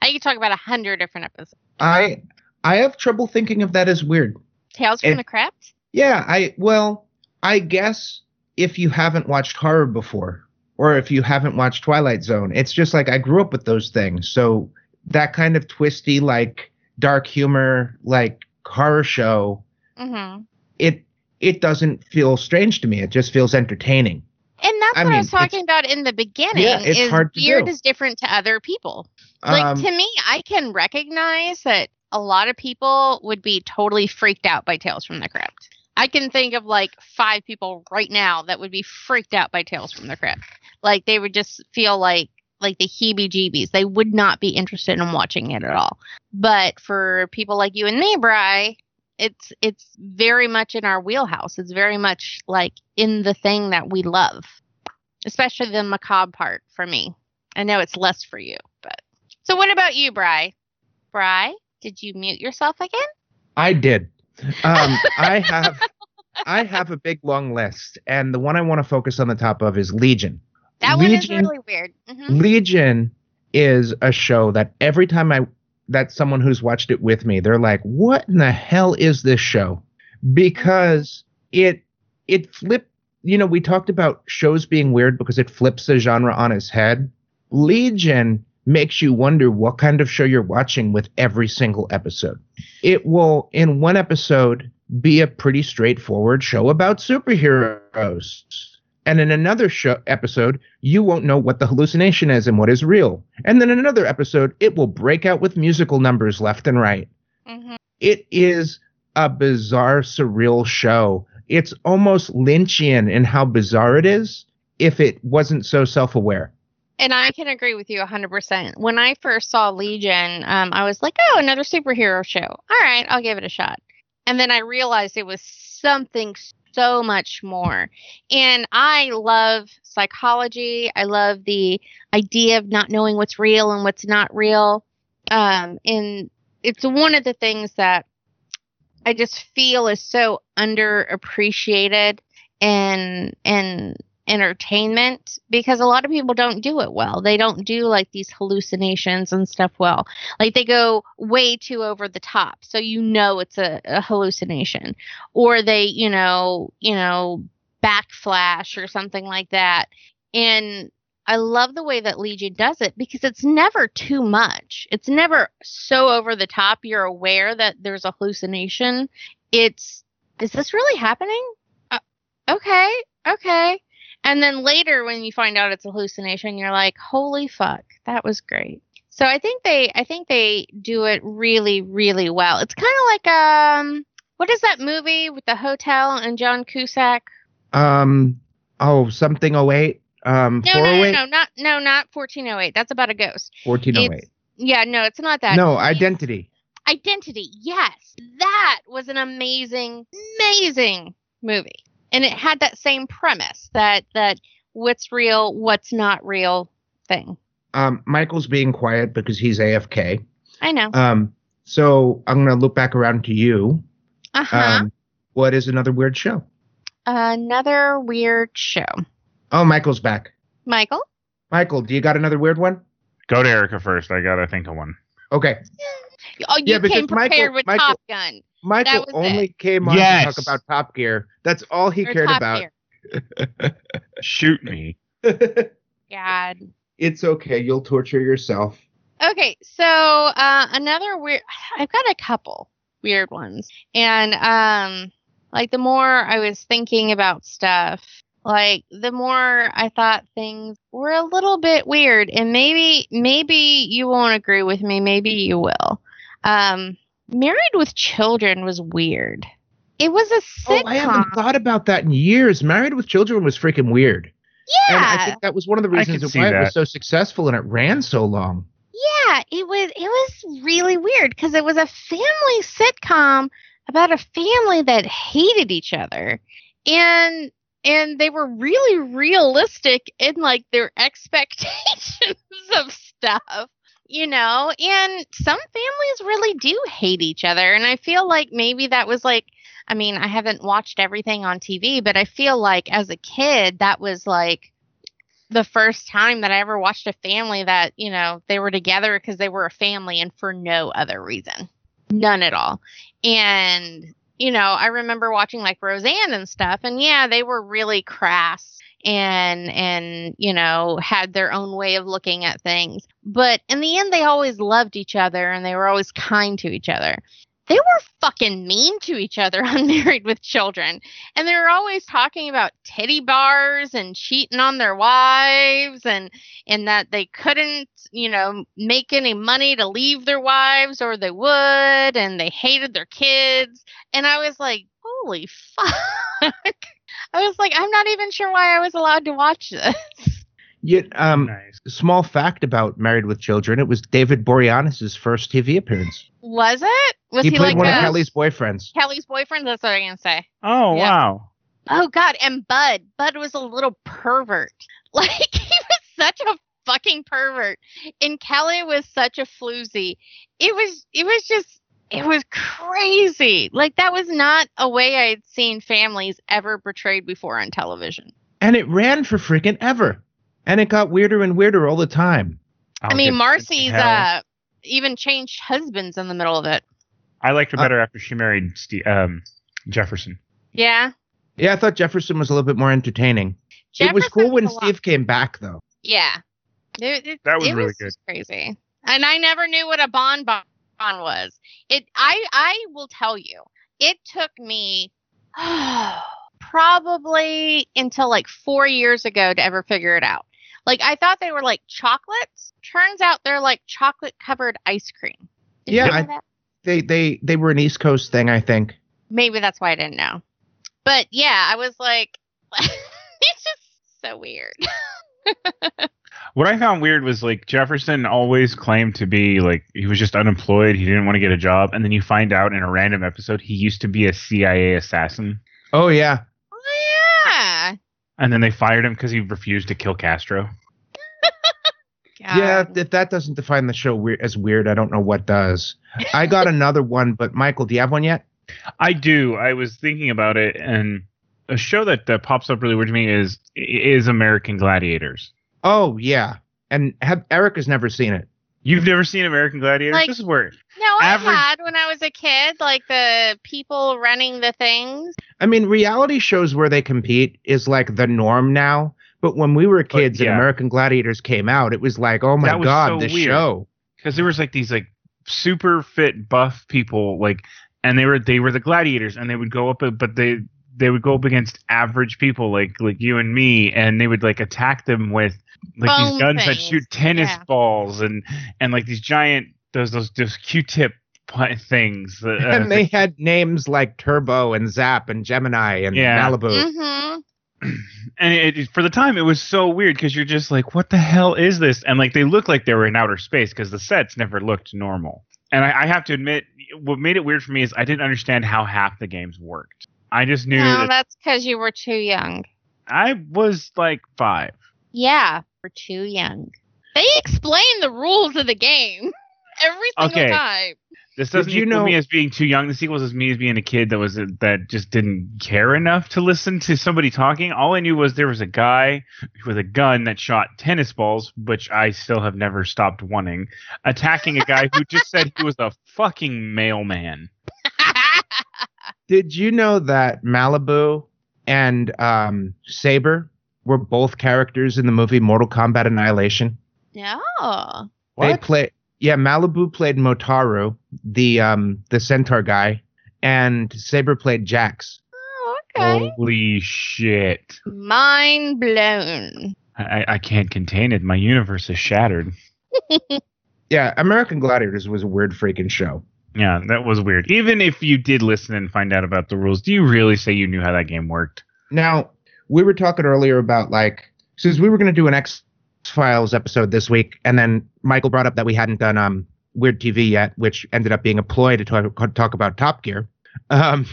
S4: I could talk about a hundred different episodes.
S5: I I have trouble thinking of that as weird.
S4: Tales from
S5: It-
S4: the Crypt.
S5: Yeah, I well, I guess if you haven't watched horror before or if you haven't watched Twilight Zone, it's just like I grew up with those things. So that kind of twisty like dark humor like horror show,
S4: Mm-hmm.
S5: it it doesn't feel strange to me. It just feels entertaining.
S4: And that's
S5: I
S4: what I was talking about in the beginning.
S5: Yeah, it's
S4: is
S5: hard to
S4: weird
S5: do.
S4: is different to other people. Like
S5: Um,
S4: to me, I can recognize that a lot of people would be totally freaked out by Tales from the Crypt. I can think of like five people right now that would be freaked out by Tales from the Crypt. Like they would just feel like like the heebie-jeebies. They would not be interested in watching it at all. But for people like you and me, Bry, it's it's very much in our wheelhouse. It's very much like in the thing that we love, especially the macabre part for me. I know it's less for you, but so what about you, Bry? Bry, did you mute yourself again?
S5: I did. Um, I have I have a big long list, and the one I want to focus on the top of is Legion.
S4: That one is really weird. hmm
S5: Legion is a show that every time I that someone who's watched it with me, they're like, "What in the hell is this show?" Because it it flipped. You know, we talked about shows being weird because it flips the genre on its head. Legion makes you wonder what kind of show you're watching with every single episode. It will, in one episode, be a pretty straightforward show about superheroes. And in another show episode, you won't know what the hallucination is and what is real. And then in another episode, it will break out with musical numbers left and right.
S4: hmm
S5: It is a bizarre, surreal show. It's almost Lynchian in how bizarre it is if it wasn't so self aware.
S4: And I can agree with you 100%. When I first saw Legion, um, I was like, oh, another superhero show. All right, I'll give it a shot. And then I realized it was something so much more. And I love psychology. I love the idea of not knowing what's real and what's not real. Um, and it's one of the things that I just feel is so underappreciated and and entertainment because a lot of people don't do it well. They don't do like these hallucinations and stuff well. Like they go way too over the top. So you know it's a, a hallucination. Or they, you know, you know, backflash or something like that. And I love the way that Legion does it because it's never too much. It's never so over the top you're aware that there's a hallucination. It's is this really happening? Uh, okay, okay. And then later when you find out it's a hallucination, you're like, "Holy fuck, that was great." So I think they I think they do it really really well. It's kind of like um What is that movie with the hotel and John Cusack?
S5: Um. Oh, something 08. Um.
S4: No, no, no, no, not no, not 1408. That's about a ghost.
S5: 1408.
S4: Yeah, no, it's not that.
S5: No, identity.
S4: Identity. Yes, that was an amazing, amazing movie, and it had that same premise that that what's real, what's not real thing.
S5: Um. Michael's being quiet because he's AFK.
S4: I know.
S5: Um. So I'm gonna look back around to you.
S4: Uh huh.
S5: Um. What is another weird show?
S4: Another weird show.
S5: Oh, Michael's back.
S4: Michael.
S5: Michael, do you got another weird one?
S3: Go to Erica first. I gotta think of one.
S5: Okay.
S4: Oh, you
S5: Yeah, because
S4: came prepared
S5: Michael-
S4: with
S5: Michael-
S4: Top Gun
S5: Michael
S4: was
S5: only came on
S3: Yes.
S5: to talk about Top Gear. That's all he
S4: or
S5: cared
S4: Top
S5: about. *laughs*
S3: Shoot me.
S4: God.
S5: it's okay. You'll torture yourself.
S4: Okay, so uh, another weird. I've got a couple weird ones, and um, like the more I was thinking about stuff, like the more I thought things were a little bit weird, and maybe maybe you won't agree with me, maybe you will. Um, Married with Children was weird. It was a sitcom.
S5: Oh, I haven't thought about that in years. Married with Children was freaking weird. Yeah. And I
S4: yeah,
S5: think that was one of the reasons
S3: could see
S5: why it was so successful and it ran so long.
S4: Yeah, it was it was really weird because it was a family sitcom about a family that hated each other. And and they were really realistic in like their *laughs* expectations of stuff, you know? And some families really do hate each other and I feel like maybe that was like I mean, I haven't watched everything on TV, but I feel like as a kid that was like the first time that I ever watched a family that, you know, they were together because they were a family and for no other reason. None at all. And, you know, I remember watching like Roseanne and stuff, and yeah, they were really crass and and you know had their own way of looking at things. But in the end they always loved each other and they were always kind to each other. They were fucking mean to each other *laughs* on married with children. And they were always talking about teddy bars and cheating on their wives and and that they couldn't you know make any money to leave their wives or they would and they hated their kids. And i was like holy *laughs* fuck i was like i'm not even sure why i was allowed to watch this
S5: Yet, um,
S3: Nice.
S5: small fact about Married with Children: it was David Boreanaz's first TV appearance.
S4: was it was
S5: he
S4: he,
S5: played
S4: like
S5: one
S4: a,
S5: of Kelly's boyfriends.
S4: kelly's boyfriend that's what i'm gonna say
S3: Oh
S4: Yeah.
S3: wow.
S4: Oh God, and Bud. Bud was a little pervert. *laughs* Like he was such a fucking pervert. And Kelly was such a floozy. It was it was just it was crazy. Like that was not a way I had seen families ever portrayed before on television.
S5: And it ran for freaking ever. And it got weirder and weirder all the time.
S4: I
S3: I'll
S4: mean, Marcy's uh even changed husbands in the middle of it.
S3: I liked her
S5: uh,
S3: better after she married Steve, um, Jefferson.
S4: Yeah.
S5: Yeah, I thought Jefferson was a little bit more entertaining. it was cool when
S4: was a lot-
S5: Steve came back, though.
S4: Yeah. It, it-
S3: That was
S4: it
S3: really
S4: was
S3: good.
S4: crazy. And I never knew what a bon bon was. It I I will tell you. It took me *sighs* probably until like 4 years ago to ever figure it out. Like I thought they were like chocolates. Turns out they're like chocolate covered ice cream. Did
S5: Yeah, I-? They they they were an East Coast thing, I think.
S4: Maybe that's why I didn't know. But yeah, I was like *laughs* it's just so weird. *laughs*
S3: What I found weird was like Jefferson always claimed to be like he was just unemployed, he didn't want to get a job, and then you find out in a random episode he used to be a CIA assassin,
S5: Oh yeah.
S4: Oh, yeah.
S3: and then they fired him because he refused to kill Castro. *laughs*
S5: Yeah, if that doesn't define the show weird, as weird, I don't know what does. I got *laughs* another one, but Michael, do you have one yet?
S3: I do. I was thinking about it, and a show that, that pops up really weird to me is is American Gladiators.
S5: Oh yeah. And have Eric has never seen it.
S3: You've never seen American Gladiators?
S4: Like-
S3: this is where
S4: No,
S3: Average-
S4: I had when I was a kid, like the people running the things.
S5: I mean, reality shows where they compete is like the norm now. But when we were kids and
S3: yeah.
S5: American Gladiators came out, it was like, oh my god,
S3: so
S5: this
S3: weird.
S5: show.
S3: because there was like these like super fit buff people like and they were they were the gladiators and they would go up but they they would go up against average people like like you and me and they would like attack them with like
S4: Bone
S3: these guns that shoot tennis
S4: yeah.
S3: balls and and like these giant those those those q-tip *laughs* things. *laughs* Uh,
S5: and they had names like Turbo and Zap and Gemini and
S3: Yeah.
S5: Malibu.
S4: hmm *clears throat*
S3: and it, it- for the time it was so weird because you're just like, what the hell is this? And like they look like they were in outer space because the sets never looked normal. And I, I have to admit, what made it weird for me is I didn't understand how half the games worked. I just knew
S4: No,
S3: that
S4: that's because you were too young.
S3: I was like five.
S4: Yeah, we're too young. They explain the rules of the game *laughs* every single
S3: Okay.
S4: time.
S3: This doesn't
S5: you
S3: equal
S5: know-
S3: me as being too young. This equals as me as being a kid that was that just didn't care enough to listen to somebody talking. All I knew was there was a guy with a gun that shot tennis balls, which I still have never stopped wanting, attacking a guy who just said he was a fucking mailman.
S5: Did you know that Malibu and um, Saber were both characters in the movie Mortal Kombat Annihilation?
S4: no.
S5: They play yeah, Malibu played Motaro, the um the centaur guy, and Saber played Jax.
S4: Oh, okay.
S3: Holy shit!
S4: Mind blown.
S3: I, I can't contain it. My universe is shattered. *laughs*
S5: Yeah, American Gladiators was a weird freaking show.
S3: Yeah, that was weird. Even if you did listen and find out about the rules, do you really say you knew how that game worked?
S5: Now, we were talking earlier about like since we were going to do an X Files episode this week, and then Michael brought up that we hadn't done um Weird TV yet, which ended up being a ploy to talk, talk about Top Gear. Um,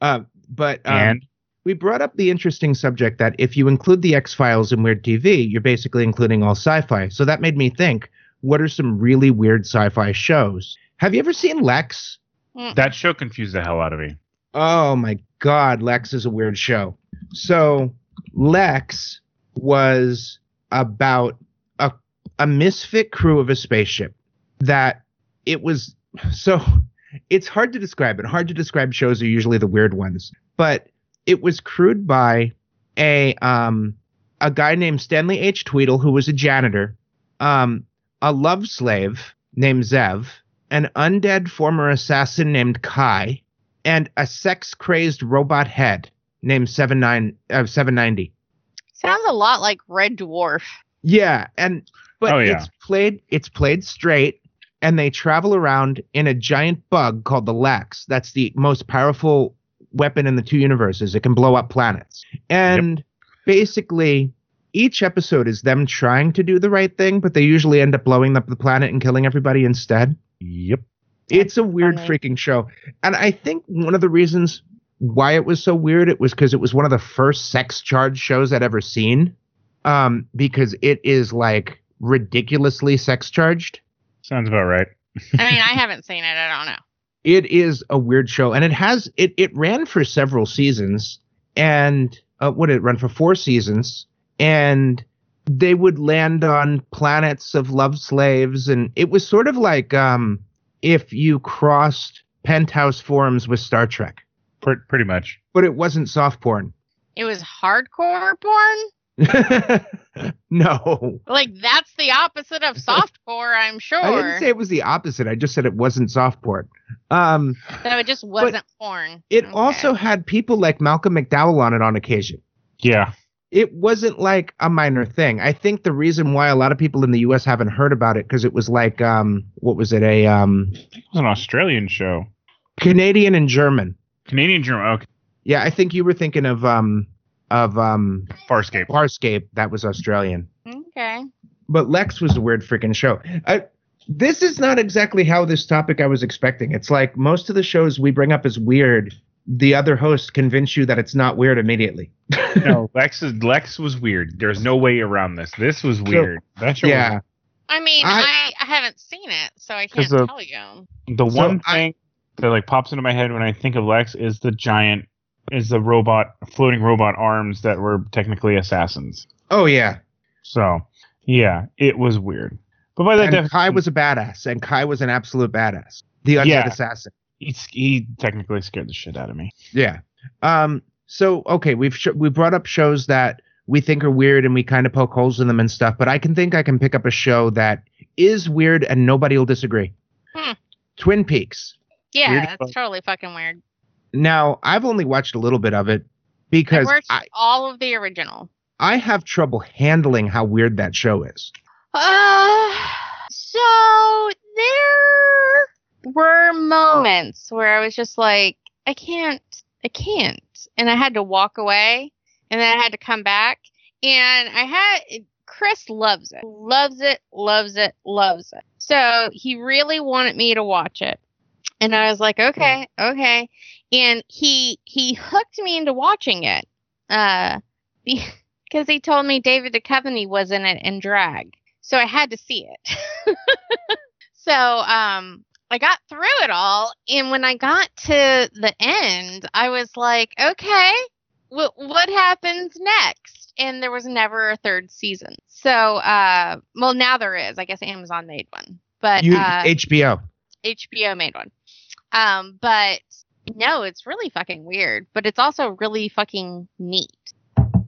S5: uh, but um,
S3: and
S5: we brought up the interesting subject that if you include the X Files in Weird TV, you're basically including all sci-fi. So that made me think, what are some really weird sci-fi shows? Have you ever seen Lexx?
S3: that show confused the hell out of me.
S5: Oh my God, Lexx is a weird show. So Lexx was about a a misfit crew of a spaceship that it was *laughs* so it's hard to describe it. Hard to describe shows are usually the weird ones. But it was crewed by a um a guy named Stanley H. Tweedle who was a janitor, um, a love slave named Zev, an undead former assassin named Kai, and a sex crazed robot head named seven nine uh, 790.
S4: Sounds a lot like Red Dwarf.
S5: Yeah, and but
S3: Oh, yeah.
S5: it's played it's played straight and they travel around in a giant bug called the Lexx. That's the most powerful weapon in the two universes. It can blow up planets. And basically each episode is them trying to do the right thing, but they usually end up blowing up the planet and killing everybody instead.
S3: Yep.
S5: It's a weird
S4: funny.
S5: freaking show. And I think one of the reasons why it was so weird, it was because it was one of the first sex charged shows I'd ever seen. Um, because it is like ridiculously sex charged.
S3: Sounds about right.
S4: I mean, I *laughs* haven't seen it. I don't know.
S5: It is a weird show. And it has it it ran for several seasons and uh, what did it run for four seasons and they would land on planets of love slaves and it was sort of like um if you crossed penthouse forums with star trek
S3: Pre- pretty much.
S5: but it wasn't soft porn
S4: It was hardcore porn. *laughs*
S5: no
S4: Like that's the opposite of soft softcore, I'm sure. *laughs*
S5: i didn't say it was the opposite i just said it wasn't soft porn um
S4: so it just wasn't porn.
S5: it
S4: Okay.
S5: also had people like malcolm mcdowell on it on occasion
S3: Yeah.
S5: It wasn't like a minor thing. I think the reason why a lot of people in the U.S. haven't heard about it because it was like, um, what was it, a um,
S3: It was an Australian show.
S5: Canadian and German.
S3: Canadian German. Okay.
S5: Yeah, I think you were thinking of um, of um,
S3: Farscape.
S5: Farscape. That was Australian.
S4: Okay.
S5: But Lexx was a weird freaking show. I, this is not exactly how this topic I was expecting. It's like most of the shows we bring up as weird. The other host convince you that it's not weird immediately. *laughs*
S3: no, Lexx is Lexx was weird. There's no way around this. This was weird. that show
S5: yeah.
S3: was
S4: I mean,
S5: I-
S4: I, I haven't seen it, so I can't
S3: of-
S4: tell you.
S3: the
S5: So
S3: one
S5: I-
S3: thing that like pops into my head when I think of Lexx is the giant is the robot floating robot arms that were technically assassins.
S5: Oh yeah.
S3: So yeah, it was weird. But by that
S5: And
S3: definition,
S5: Kai was a badass, and Kai was an absolute badass. The undead
S3: Yeah.
S5: assassin.
S3: He, he technically scared the shit out of me.
S5: Yeah. Um. So okay, we've sh- we brought up shows that we think are weird, and we kind of poke holes in them and stuff. But I can think I can pick up a show that is weird, and nobody will disagree.
S4: Hmm.
S5: Twin Peaks.
S4: Yeah,
S3: Weird
S4: that's
S3: fuck.
S4: totally fucking weird.
S5: Now I've only watched a little bit of it
S4: I
S5: because
S4: watched
S5: I,
S4: all of the original.
S5: I have trouble handling how weird that show is.
S4: Uh, so there were moments where I was just like, I can't, I can't. And I had to walk away and then I had to come back. And I had, Chris loves it, loves it, loves it, loves it. So he really wanted me to watch it. And I was like, okay, okay. And he, he hooked me into watching it. Uh, because *laughs* he told me David Duchovny was in it in drag. So I had to see it. *laughs* so, um, I got through it all, and when I got to the end, I was like, okay, wh- what happens next? And there was never a third season. So, uh, well, now there is. I guess Amazon made one, but
S5: You,
S4: uh,
S5: HBO.
S4: HBO made one. Um, but no, it's really fucking weird, but it's also really fucking neat.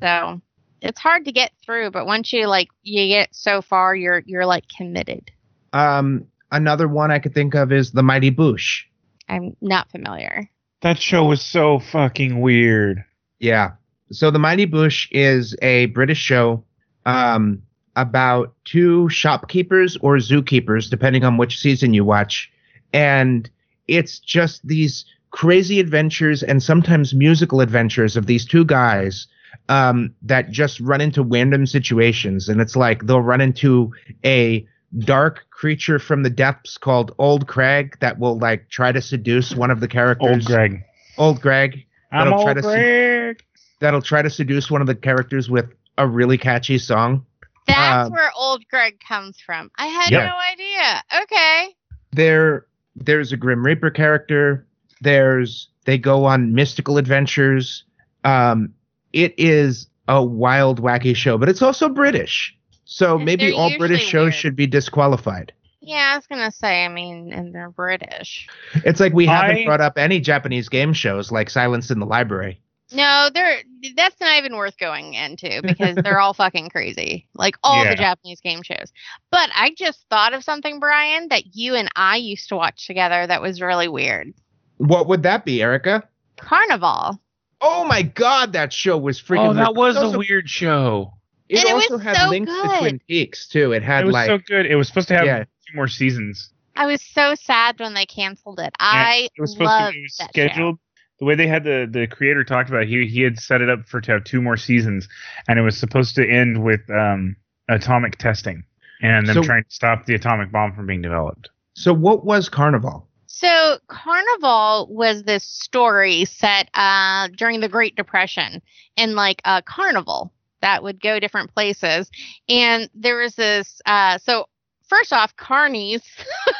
S4: So it's hard to get through, but once you like you get so far, you're you're like committed.
S5: Um, another one I could think of is The Mighty Boosh.
S4: I'm not familiar.
S3: That show was so fucking weird.
S5: Yeah. So The Mighty Boosh is a British show um, about two shopkeepers or zookeepers, depending on which season you watch. And it's just these crazy adventures and sometimes musical adventures of these two guys um, that just run into random situations. And it's like they'll run into a dark creature from the depths called Old Craig that will like try to seduce one of the characters.
S3: Old Greg.
S5: Old Greg
S3: I'm
S5: That'll try
S3: old
S5: to see-
S3: Greg.
S5: that'll try to seduce one of the characters with a really catchy song.
S4: That's
S5: Um,
S4: where old Greg comes from. I had
S5: Yeah.
S4: no idea. Okay.
S5: There there's a Grim Reaper character. There's they go on mystical adventures. Um it is a wild wacky show, but it's also British. So maybe
S4: they're
S5: all British shows
S4: weird.
S5: should be disqualified.
S4: Yeah, I was gonna say. I mean, and they're British.
S5: It's like we haven't
S3: I-
S5: brought up any Japanese game shows like Silence in the Library.
S4: No, they're that's not even worth going into because they're all *laughs* fucking crazy. Like all
S3: Yeah.
S4: the Japanese game shows. But I just thought of something, Brian, that you and I used to watch together that was really weird.
S5: What would that be, Erica?
S4: Carnival.
S5: Oh my god, that show was freaking
S3: Oh, that
S5: weird.
S3: was
S5: It
S3: a weird show.
S5: It
S4: And it
S5: also
S4: was
S5: had
S4: so
S5: links to
S4: good.
S5: Twin Peaks too. It had
S3: It was
S5: like
S3: so good. It was supposed to have
S5: Yeah.
S3: two more seasons.
S4: I was so sad when they canceled it. I
S3: it was supposed
S4: loved
S3: to. be was
S4: that
S3: scheduled. The way they had the the creator talked about, it, he he had set it up for to have two more seasons, and it was supposed to end with um atomic testing and them
S5: So-
S3: trying to stop the atomic bomb from being developed.
S5: So what was Carnival?
S4: So Carnival was this story set uh, during the Great Depression in like a carnival that would go different places, and there was this. Uh, so first off, carnies.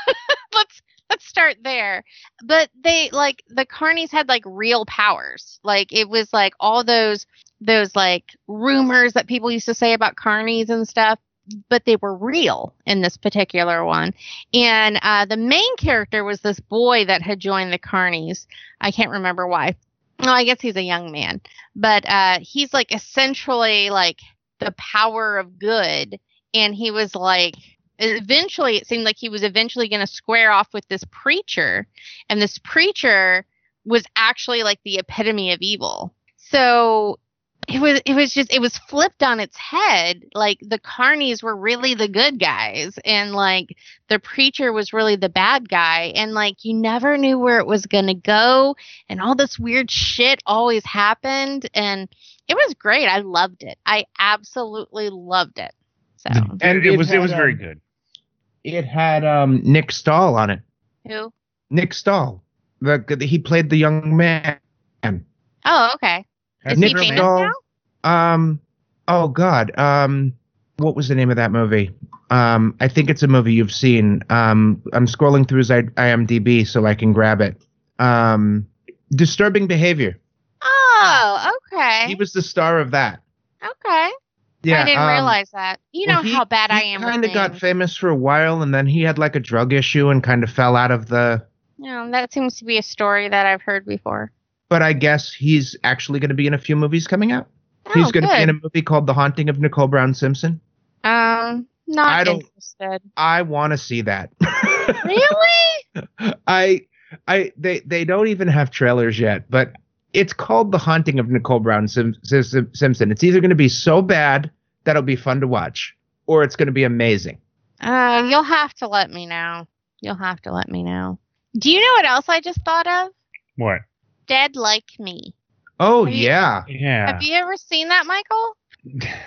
S4: *laughs* let's let's start there. But they like the carnies had like real powers. Like it was like all those those like rumors that people used to say about carnies and stuff but they were real in this particular one and uh, the main character was this boy that had joined the Carnies. I can't remember why. Well, I guess he's a young man, but uh, he's like essentially like the power of good, and he was like. Eventually, it seemed like he was eventually going to square off with this preacher, and this preacher was actually like the epitome of evil. So it was it was just it was flipped on its head like the carnies were really the good guys and like the preacher was really the bad guy and like you never knew where it was going to go and all this weird shit always happened and it was great i loved it i absolutely loved it so
S5: And
S3: And
S5: it
S3: it was it
S5: had,
S3: was very
S5: um,
S3: good.
S5: It had um Nick Stahl on it.
S4: who
S5: Nick Stahl. The, the- he played the young man.
S4: oh okay is
S5: Nick
S4: he
S5: Stahl. Um oh god. Um what was the name of that movie? Um I think it's a movie you've seen. Um I'm scrolling through his IMDb so I can grab it. Um Disturbing Behavior.
S4: oh okay
S5: He was the star of that.
S4: okay
S5: Yeah.
S4: i didn't
S5: um,
S4: realize that you know
S5: well, he-
S4: how bad i am with
S5: kind of got famous for a while and then he had like a drug issue and kind of fell out of the
S4: Yeah, that seems to be a story that I've heard before.
S5: But I guess he's actually going to be in a few movies coming out.
S4: Oh, he's
S5: going to be in a movie called The Haunting of Nicole Brown Simpson.
S4: Um, not
S5: I don't-
S4: interested.
S5: I want to see that. *laughs*
S4: Really?
S5: I I they they don't even have trailers yet, but it's called The Haunting of Nicole Brown Sim- Sim- Simpson. It's either going to be so bad that it'll be fun to watch or it's going to be amazing.
S4: Uh, you'll have to let me know. You'll have to let me know. Do you know what else I just thought of?
S3: What?
S4: Dead Like Me.
S5: Oh
S4: Have you-
S5: yeah.
S3: Yeah.
S4: Have you ever seen that, Michael? *sighs*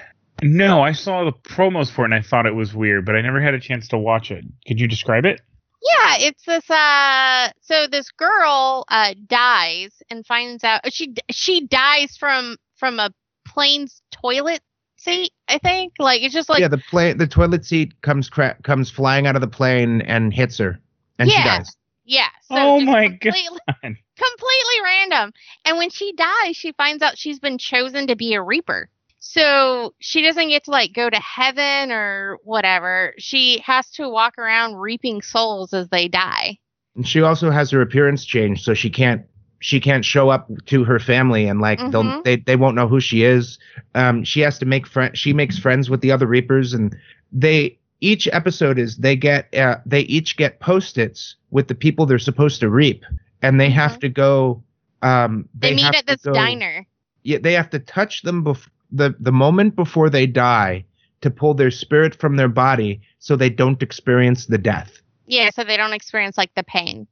S3: No, I saw the promos for it and I thought it was weird, but I never had a chance to watch it. Could you describe it?
S4: Yeah, it's this uh so this girl uh dies and finds out she she dies from from a plane's toilet seat, I think. Like it's just like
S5: yeah, the plane, the toilet seat comes cra- comes flying out of the plane and hits her, and she dies.
S4: yeah. So
S3: Oh my
S4: completely,
S3: God. *laughs*
S4: completely random. And when she dies, she finds out she's been chosen to be a reaper. So she doesn't get to like go to heaven or whatever. She has to walk around reaping souls as they die.
S5: And she also has her appearance changed, so she can't she can't show up to her family, and like they'll
S4: Mhm.
S5: they they won't know who she is. Um, she has to make friend. She makes friends with the other Reapers, and they each episode is they get uh, they each get post-its with the people they're supposed to reap, and they have
S4: Mhm.
S5: to go. Um,
S4: They, meet
S5: have
S4: at this
S5: go-
S4: diner.
S5: yeah, they have to touch them bef- the the moment before they die to pull their spirit from their body so they don't experience the death.
S4: Yeah, so they don't experience like the pain.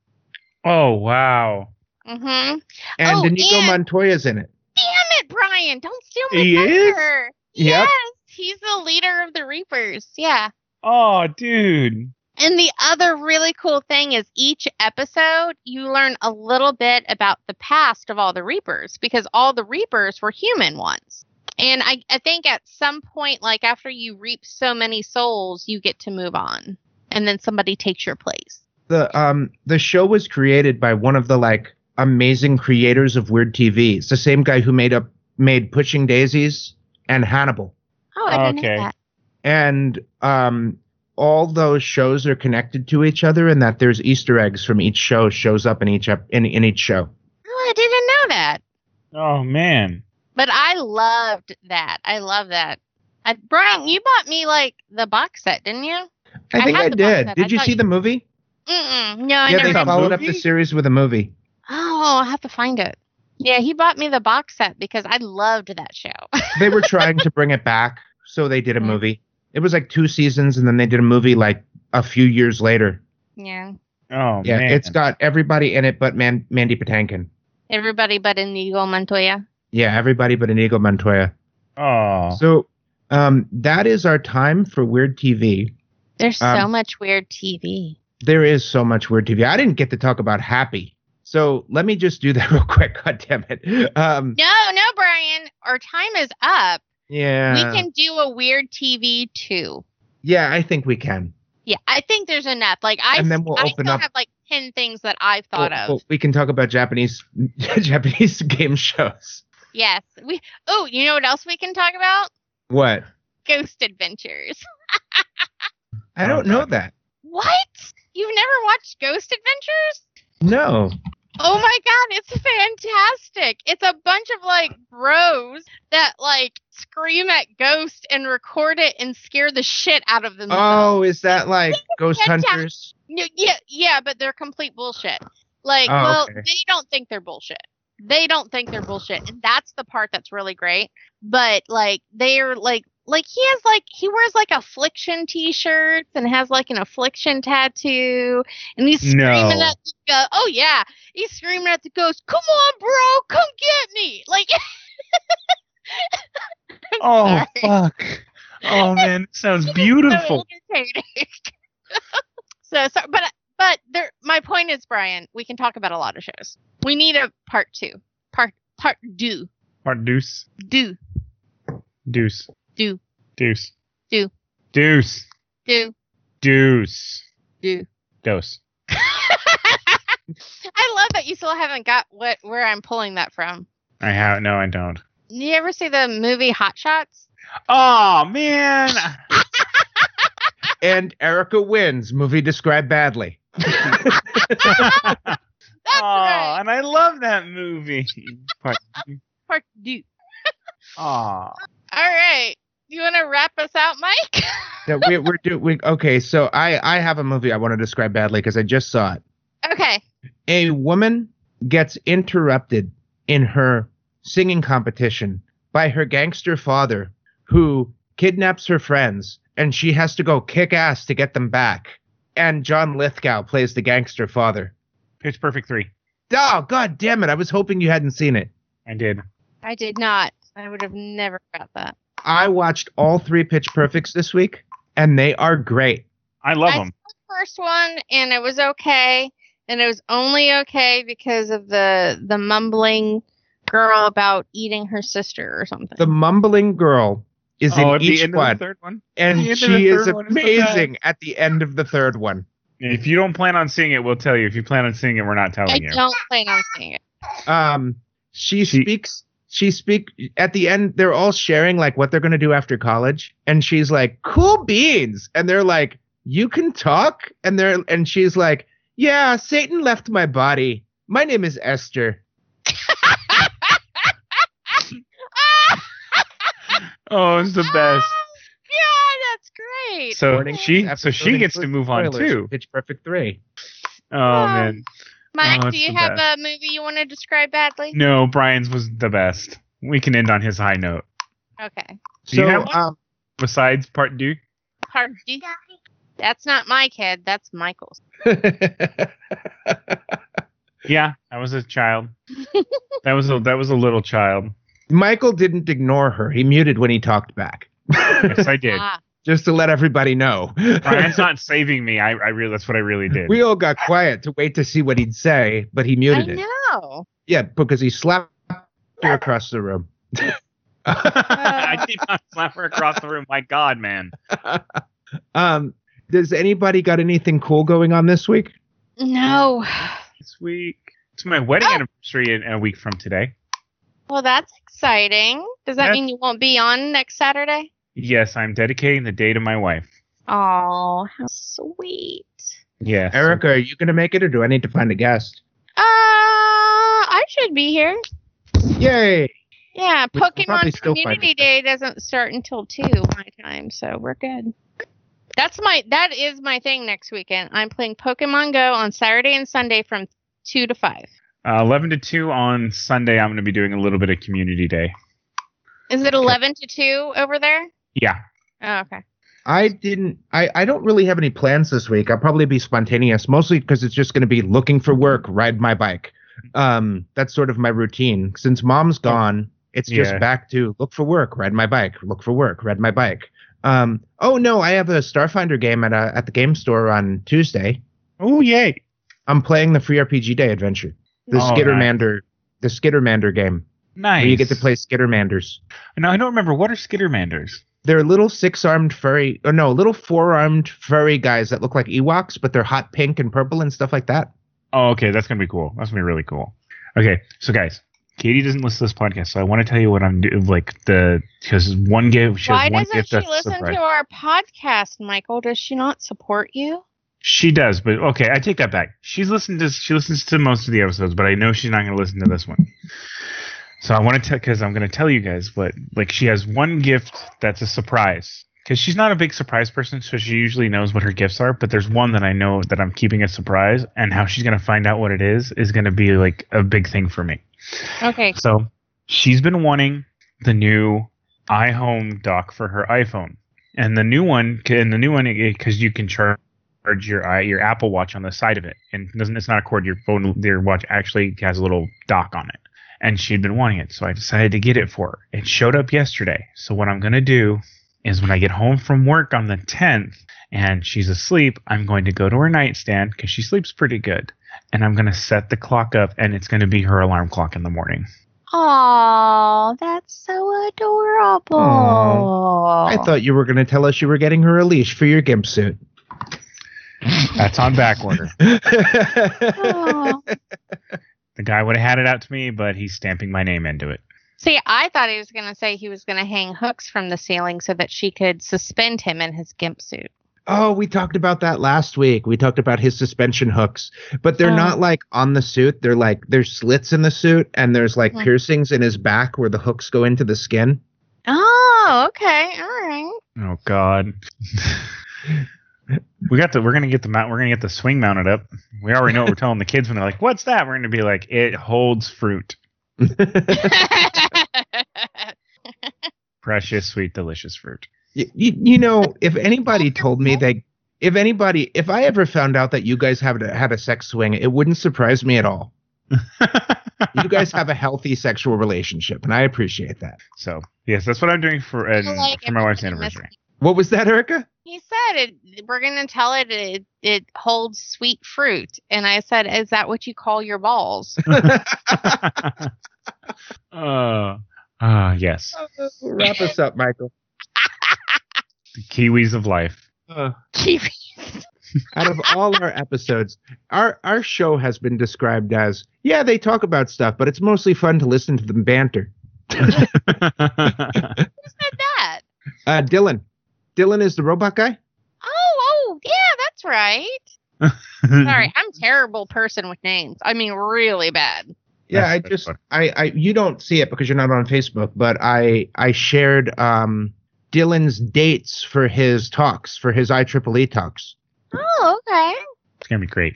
S3: Oh wow.
S4: Mm-hmm.
S5: And
S4: Oh,
S5: Inigo
S4: and-
S5: Montoya's in it.
S4: Damn it, Brian! Don't steal my
S3: He is?
S4: thunder.
S5: Yep.
S4: He's the leader of the Reapers. Yeah.
S3: Oh dude.
S4: And the other really cool thing is each episode you learn a little bit about the past of all the Reapers because all the Reapers were human once. And I, I think at some point, like after you reap so many souls, you get to move on. And then somebody takes your place.
S5: The um the show was created by one of the like amazing creators of weird TV. It's the same guy who made up made Pushing Daisies and Hannibal.
S4: Oh, I didn't
S3: Okay.
S4: know that.
S5: And um all those shows are connected to each other and that there's Easter eggs from each show shows up in each ep- in, in each show.
S4: Oh, I didn't know that.
S3: Oh man.
S4: But I loved that. I love that. I, Brian, you bought me like the box set, didn't you?
S5: I
S4: I
S5: think
S4: had
S5: I, did. Did
S4: I
S5: you see
S4: you-
S5: the movie?
S4: Mm-mm. No, I
S5: yeah,
S4: never
S5: they
S3: saw
S4: did.
S3: the
S5: followed up the series with a movie.
S4: Oh, I'll have to find it. Yeah, he bought me the box set because I loved that show.
S5: They were *laughs* trying to bring it back, so they did a
S4: Mm.
S5: movie. It was like two seasons, and then they did a movie like a few years later.
S4: yeah.
S3: Oh
S5: yeah,
S3: man.
S5: it's got everybody in it but Man- Mandy Patinkin.
S4: Everybody but Inigo Montoya.
S5: Yeah, everybody but Inigo Montoya.
S3: Oh.
S5: So um, that is our time for Weird TV.
S4: There's so
S5: Um,
S4: much weird TV.
S5: There is so much Weird TV. I didn't get to talk about Happy. So let me just do that *laughs* real quick. God damn it. Um,
S4: No, no, Brian. Our time is up.
S5: Yeah.
S4: We can do a weird TV too.
S5: Yeah, I think we can.
S4: Yeah, I think there's enough. Like I,
S5: And then we'll
S4: I
S5: open
S4: still
S5: up-
S4: have like ten things that I've thought
S5: Well,
S4: of.
S5: well, we can talk about Japanese *laughs* Japanese game shows.
S4: Yes. We. Oh, you know what else we can talk about?
S5: What?
S4: Ghost Adventures. *laughs*
S5: I don't know that.
S4: What? You've never watched Ghost Adventures?
S5: No.
S4: Oh my god, it's fantastic. It's a bunch of like bros that like scream at ghosts and record it and scare the shit out of themselves.
S5: Oh, is that like Ghost
S4: fantastic.
S5: Hunters?
S4: No, yeah, yeah, but they're complete bullshit. Like,
S5: Oh,
S4: well,
S5: okay.
S4: they don't think they're bullshit. They don't think they're bullshit, and that's the part that's really great. But like, they're like, like he has like he wears like affliction t-shirts and has like an affliction tattoo, and he's screaming
S3: No.
S4: at the. Oh yeah, he's screaming at the ghost. Come on, bro, come get me! Like, *laughs*
S3: Oh
S4: sorry.
S3: fuck. Oh man, it sounds *laughs*
S4: so
S3: beautiful.
S4: entertaining. *laughs* so, sorry, but but there. My point is, Brian, we can talk about a lot of shows. We need a part two. Part part do
S3: Part deuce.
S4: do
S3: Deuce.
S4: Do.
S3: Deuce.
S4: Do.
S3: Deuce.
S4: do
S3: Deuce.
S4: do.
S3: Dose. *laughs*
S4: I love that you still haven't got what where I'm pulling that from.
S3: I have no, I don't.
S4: You ever see the movie Hot Shots?
S3: Oh man. *laughs*
S5: And Erica wins. Movie described badly. *laughs*
S4: That's
S3: oh,
S4: right.
S3: and I love that movie. Part.
S4: Part do.
S3: Oh.
S4: All right. You want to wrap us out, Mike? *laughs*
S5: Yeah, we, we're do we okay. So I I have a movie I want to describe badly because I just saw it.
S4: okay.
S5: A woman gets interrupted in her singing competition by her gangster father, who kidnaps her friends, and she has to go kick ass to get them back. And John Lithgow plays the gangster father.
S3: Pitch Perfect three.
S5: Oh god damn it! I was hoping you hadn't seen it.
S3: I did.
S4: I did not. I would have never got that.
S5: I watched all three Pitch Perfects this week, and they are great.
S3: I love
S4: I
S3: them.
S4: First one, and it was okay, and it was only okay because of the the mumbling girl about eating her sister or something.
S5: The mumbling girl is
S3: Oh,
S5: in
S3: at the
S5: each
S3: end of the
S5: one,
S3: third one.
S5: and
S3: the
S5: she is
S3: third one is the
S5: amazing at the end of the third one.
S3: If you don't plan on seeing it, we'll tell you. If you plan on seeing it, we're not telling
S4: I
S3: you.
S4: I don't plan on seeing it.
S5: Um, she,
S3: She-
S5: speaks. She speak at the end. They're all sharing like what they're gonna do after college, and she's like, "Cool beans," and they're like, "You can talk," and they're and she's like, "Yeah, Satan left my body. My name is Esther." *laughs*
S3: Oh, it's the best.
S4: yeah, that's great.
S3: So
S5: Warning,
S3: she, so she gets to move on
S5: spoilers
S3: too.
S5: Pitch Perfect three.
S3: Oh
S4: Um,
S3: man,
S4: Mike,
S3: oh,
S4: do you have
S3: best.
S4: a movie you want to describe badly?
S3: no, Brian's was the best. We can end on his high note.
S4: Okay.
S3: Do you
S5: so,
S3: have one?
S5: um,
S3: Besides part two,
S4: Hard. That's not my kid. That's Michael's. *laughs*
S3: yeah, I was a child. that was a that was a little child.
S5: Michael didn't ignore her. He muted when he talked back.
S3: Yes, I did.
S4: Ah,
S5: Just to let everybody know.
S3: Brian's not *laughs* saving me. I, I really that's what I really did.
S5: we all got quiet to wait to see what he'd say, but he
S4: I
S5: muted it.
S4: know.
S5: Yeah, because he slapped her across the room. *laughs*
S3: I did not slap her across the room. My God, man. *laughs*
S5: um, does anybody got anything cool going on this week?
S4: No.
S3: This week it's my wedding
S4: Oh.
S3: anniversary in a week from today.
S4: Well, that's exciting. Does that
S3: Yeah.
S4: mean you won't be on next Saturday?
S3: Yes, I'm dedicating the day to my wife.
S4: Oh, how sweet.
S3: Yeah,
S5: Erica, are you going to make it or do I need to find a guest?
S4: Uh, I should be here.
S5: Yay!
S4: Yeah,
S5: We
S4: Pokemon Community. Day doesn't start until two my time, so we're good. That's my that is my thing next weekend. I'm playing Pokemon Go on Saturday and Sunday from two to five.
S3: Uh, 11 to 2 on Sunday, I'm going to be doing a little bit of community day.
S4: Is it eleven to two over there?
S3: Yeah.
S4: Oh, okay.
S5: I didn't. I, I don't really have any plans this week. I'll probably be spontaneous, mostly because it's just going to be looking for work, ride my bike. Um, that's sort of my routine. Since mom's gone, it's just
S3: Yeah.
S5: back to look for work, ride my bike, look for work, ride my bike. Um, oh no, I have a Starfinder game at a, at the game store on Tuesday.
S3: Oh, yay.
S5: I'm playing the free RPG Day adventure, the
S3: Oh,
S5: Skittermander, the Skittermander game,
S3: Nice.
S5: where you get to play Skittermanders.
S3: No, I don't remember. What are Skittermanders?
S5: They're little six-armed furry, or no, little four-armed furry guys that look like Ewoks, but they're hot pink and purple and stuff like that.
S3: Oh, okay. That's going to be cool. That's going to be really cool. Okay. So, guys, Katie doesn't listen to this podcast, so I want to tell you what I'm doing. Like, the, because one gift, she
S4: Why
S3: has one
S4: doesn't
S3: gift
S4: she listen
S3: surprise.
S4: to our podcast, Michael? Does she not support you?
S3: She does, but okay, I take that back. She's listened to she listens to most of the episodes, but I know she's not going to listen to this one. So I want to tell because I'm going to tell you guys what like she has one gift that's a surprise because she's not a big surprise person, so she usually knows what her gifts are. But there's one that I know that I'm keeping a surprise, and how she's going to find out what it is is going to be like a big thing for me.
S4: Okay.
S3: So she's been wanting the new iHome dock for her iPhone, and the new one, and the new one eh, because you can charge your i your Apple Watch on the side of it, and it doesn't it's not a cord. Your phone, your watch actually has a little dock on it, and she'd been wanting it, so I decided to get it for her. It showed up yesterday. So what I'm gonna do is when I get home from work on the 10th and she's asleep, I'm going to go to her nightstand because she sleeps pretty good. And I'm going to set the clock up and it's going to be her alarm clock in the morning.
S4: Oh, that's so adorable.
S5: Aw. I thought you were going to tell us you were getting her a leash for your gimp suit.
S3: That's on back order. *laughs*
S4: Aw.
S3: The guy would have had it out to me, but he's stamping my name into it.
S4: See, I thought he was going to say he was going to hang hooks from the ceiling so that she could suspend him in his gimp suit.
S5: oh, we talked about that last week. We talked about his suspension hooks, but they're
S4: Oh.
S5: not like on the suit. They're like there's slits in the suit and there's like
S4: Hmm.
S5: piercings in his back where the hooks go into the skin.
S4: Oh, okay. All right.
S3: Oh God. *laughs* we got the we're gonna get the mount we're gonna get the swing mounted up. We already know what we're telling the kids when they're like, What's that? We're gonna be like, It holds fruit. *laughs* Precious, sweet, delicious fruit.
S5: You, you, you know, if anybody told me that, if anybody, if I ever found out that you guys have had a sex swing, it wouldn't surprise me at all. *laughs* You guys have a healthy sexual relationship, and I appreciate that.
S3: so yes, that's what I'm doing for
S4: I
S3: and
S4: like
S3: for my wife's anniversary.
S5: What was that, Erica?
S4: He said it. We're gonna tell it it it holds sweet fruit, and I said, "Is that what you call your balls?" *laughs*
S3: uh, uh, yes,
S5: Wrap us up, Michael.
S3: the kiwis of life.
S5: Uh,
S4: Kiwi.
S5: out of all our episodes, our our show has been described as yeah, they talk about stuff, but it's mostly fun to listen to them banter.
S4: Who said that?
S5: Uh, Dylan, Dylan is the robot guy.
S4: Oh, oh, yeah, that's right. *laughs* Sorry, I'm terrible person with names. I mean, really bad.
S5: Yeah,
S3: That's-
S5: I
S3: that's
S5: just
S3: fun.
S5: I, I you don't see it because you're not on Facebook, but I I shared um Dylan's dates for his talks for his IEEE talks.
S4: Oh, okay.
S3: It's gonna be great.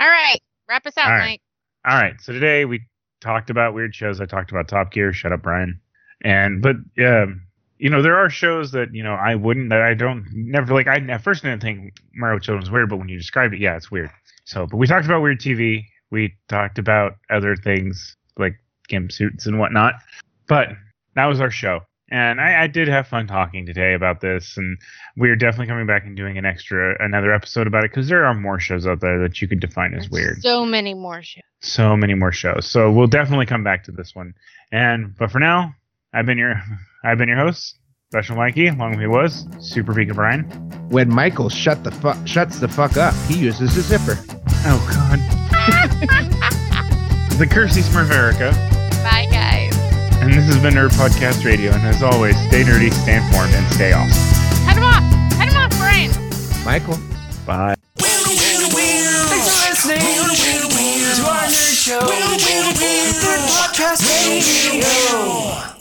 S4: All right, wrap us out,
S3: All right.
S4: Mike.
S3: All right. So today we talked about weird shows. I talked about Top Gear. Shut up, Brian. And but um, you know there are shows that you know I wouldn't that I don't never like. I at first didn't think Mario Children was weird, but when you described it, yeah, it's weird. So, but we talked about weird TV. We talked about other things like gimp suits and whatnot. But that was our show. And I, I did have fun talking today about this, and we're definitely coming back and doing an extra another episode about it because there are more shows out there that you could define as weird
S4: So many more shows.
S3: so many more shows. So we'll definitely come back to this one. And but for now, I've been your *laughs* I've been your host, Special Mikey. Along with me was Super Pika Brian.
S5: When Michael shut the fuck shuts the fuck up, he uses a zipper.
S3: Oh God. *laughs* the Cursey Smurf Erica.
S4: Bye, guys.
S3: And this has been Nerd Podcast Radio. And as always, stay nerdy, stay informed, and stay awesome.
S4: Cut him off. Cut him off, Brian.
S5: Michael.
S3: Bye.
S2: Thanks for listening to our nerd show. Nerd Podcast Radio.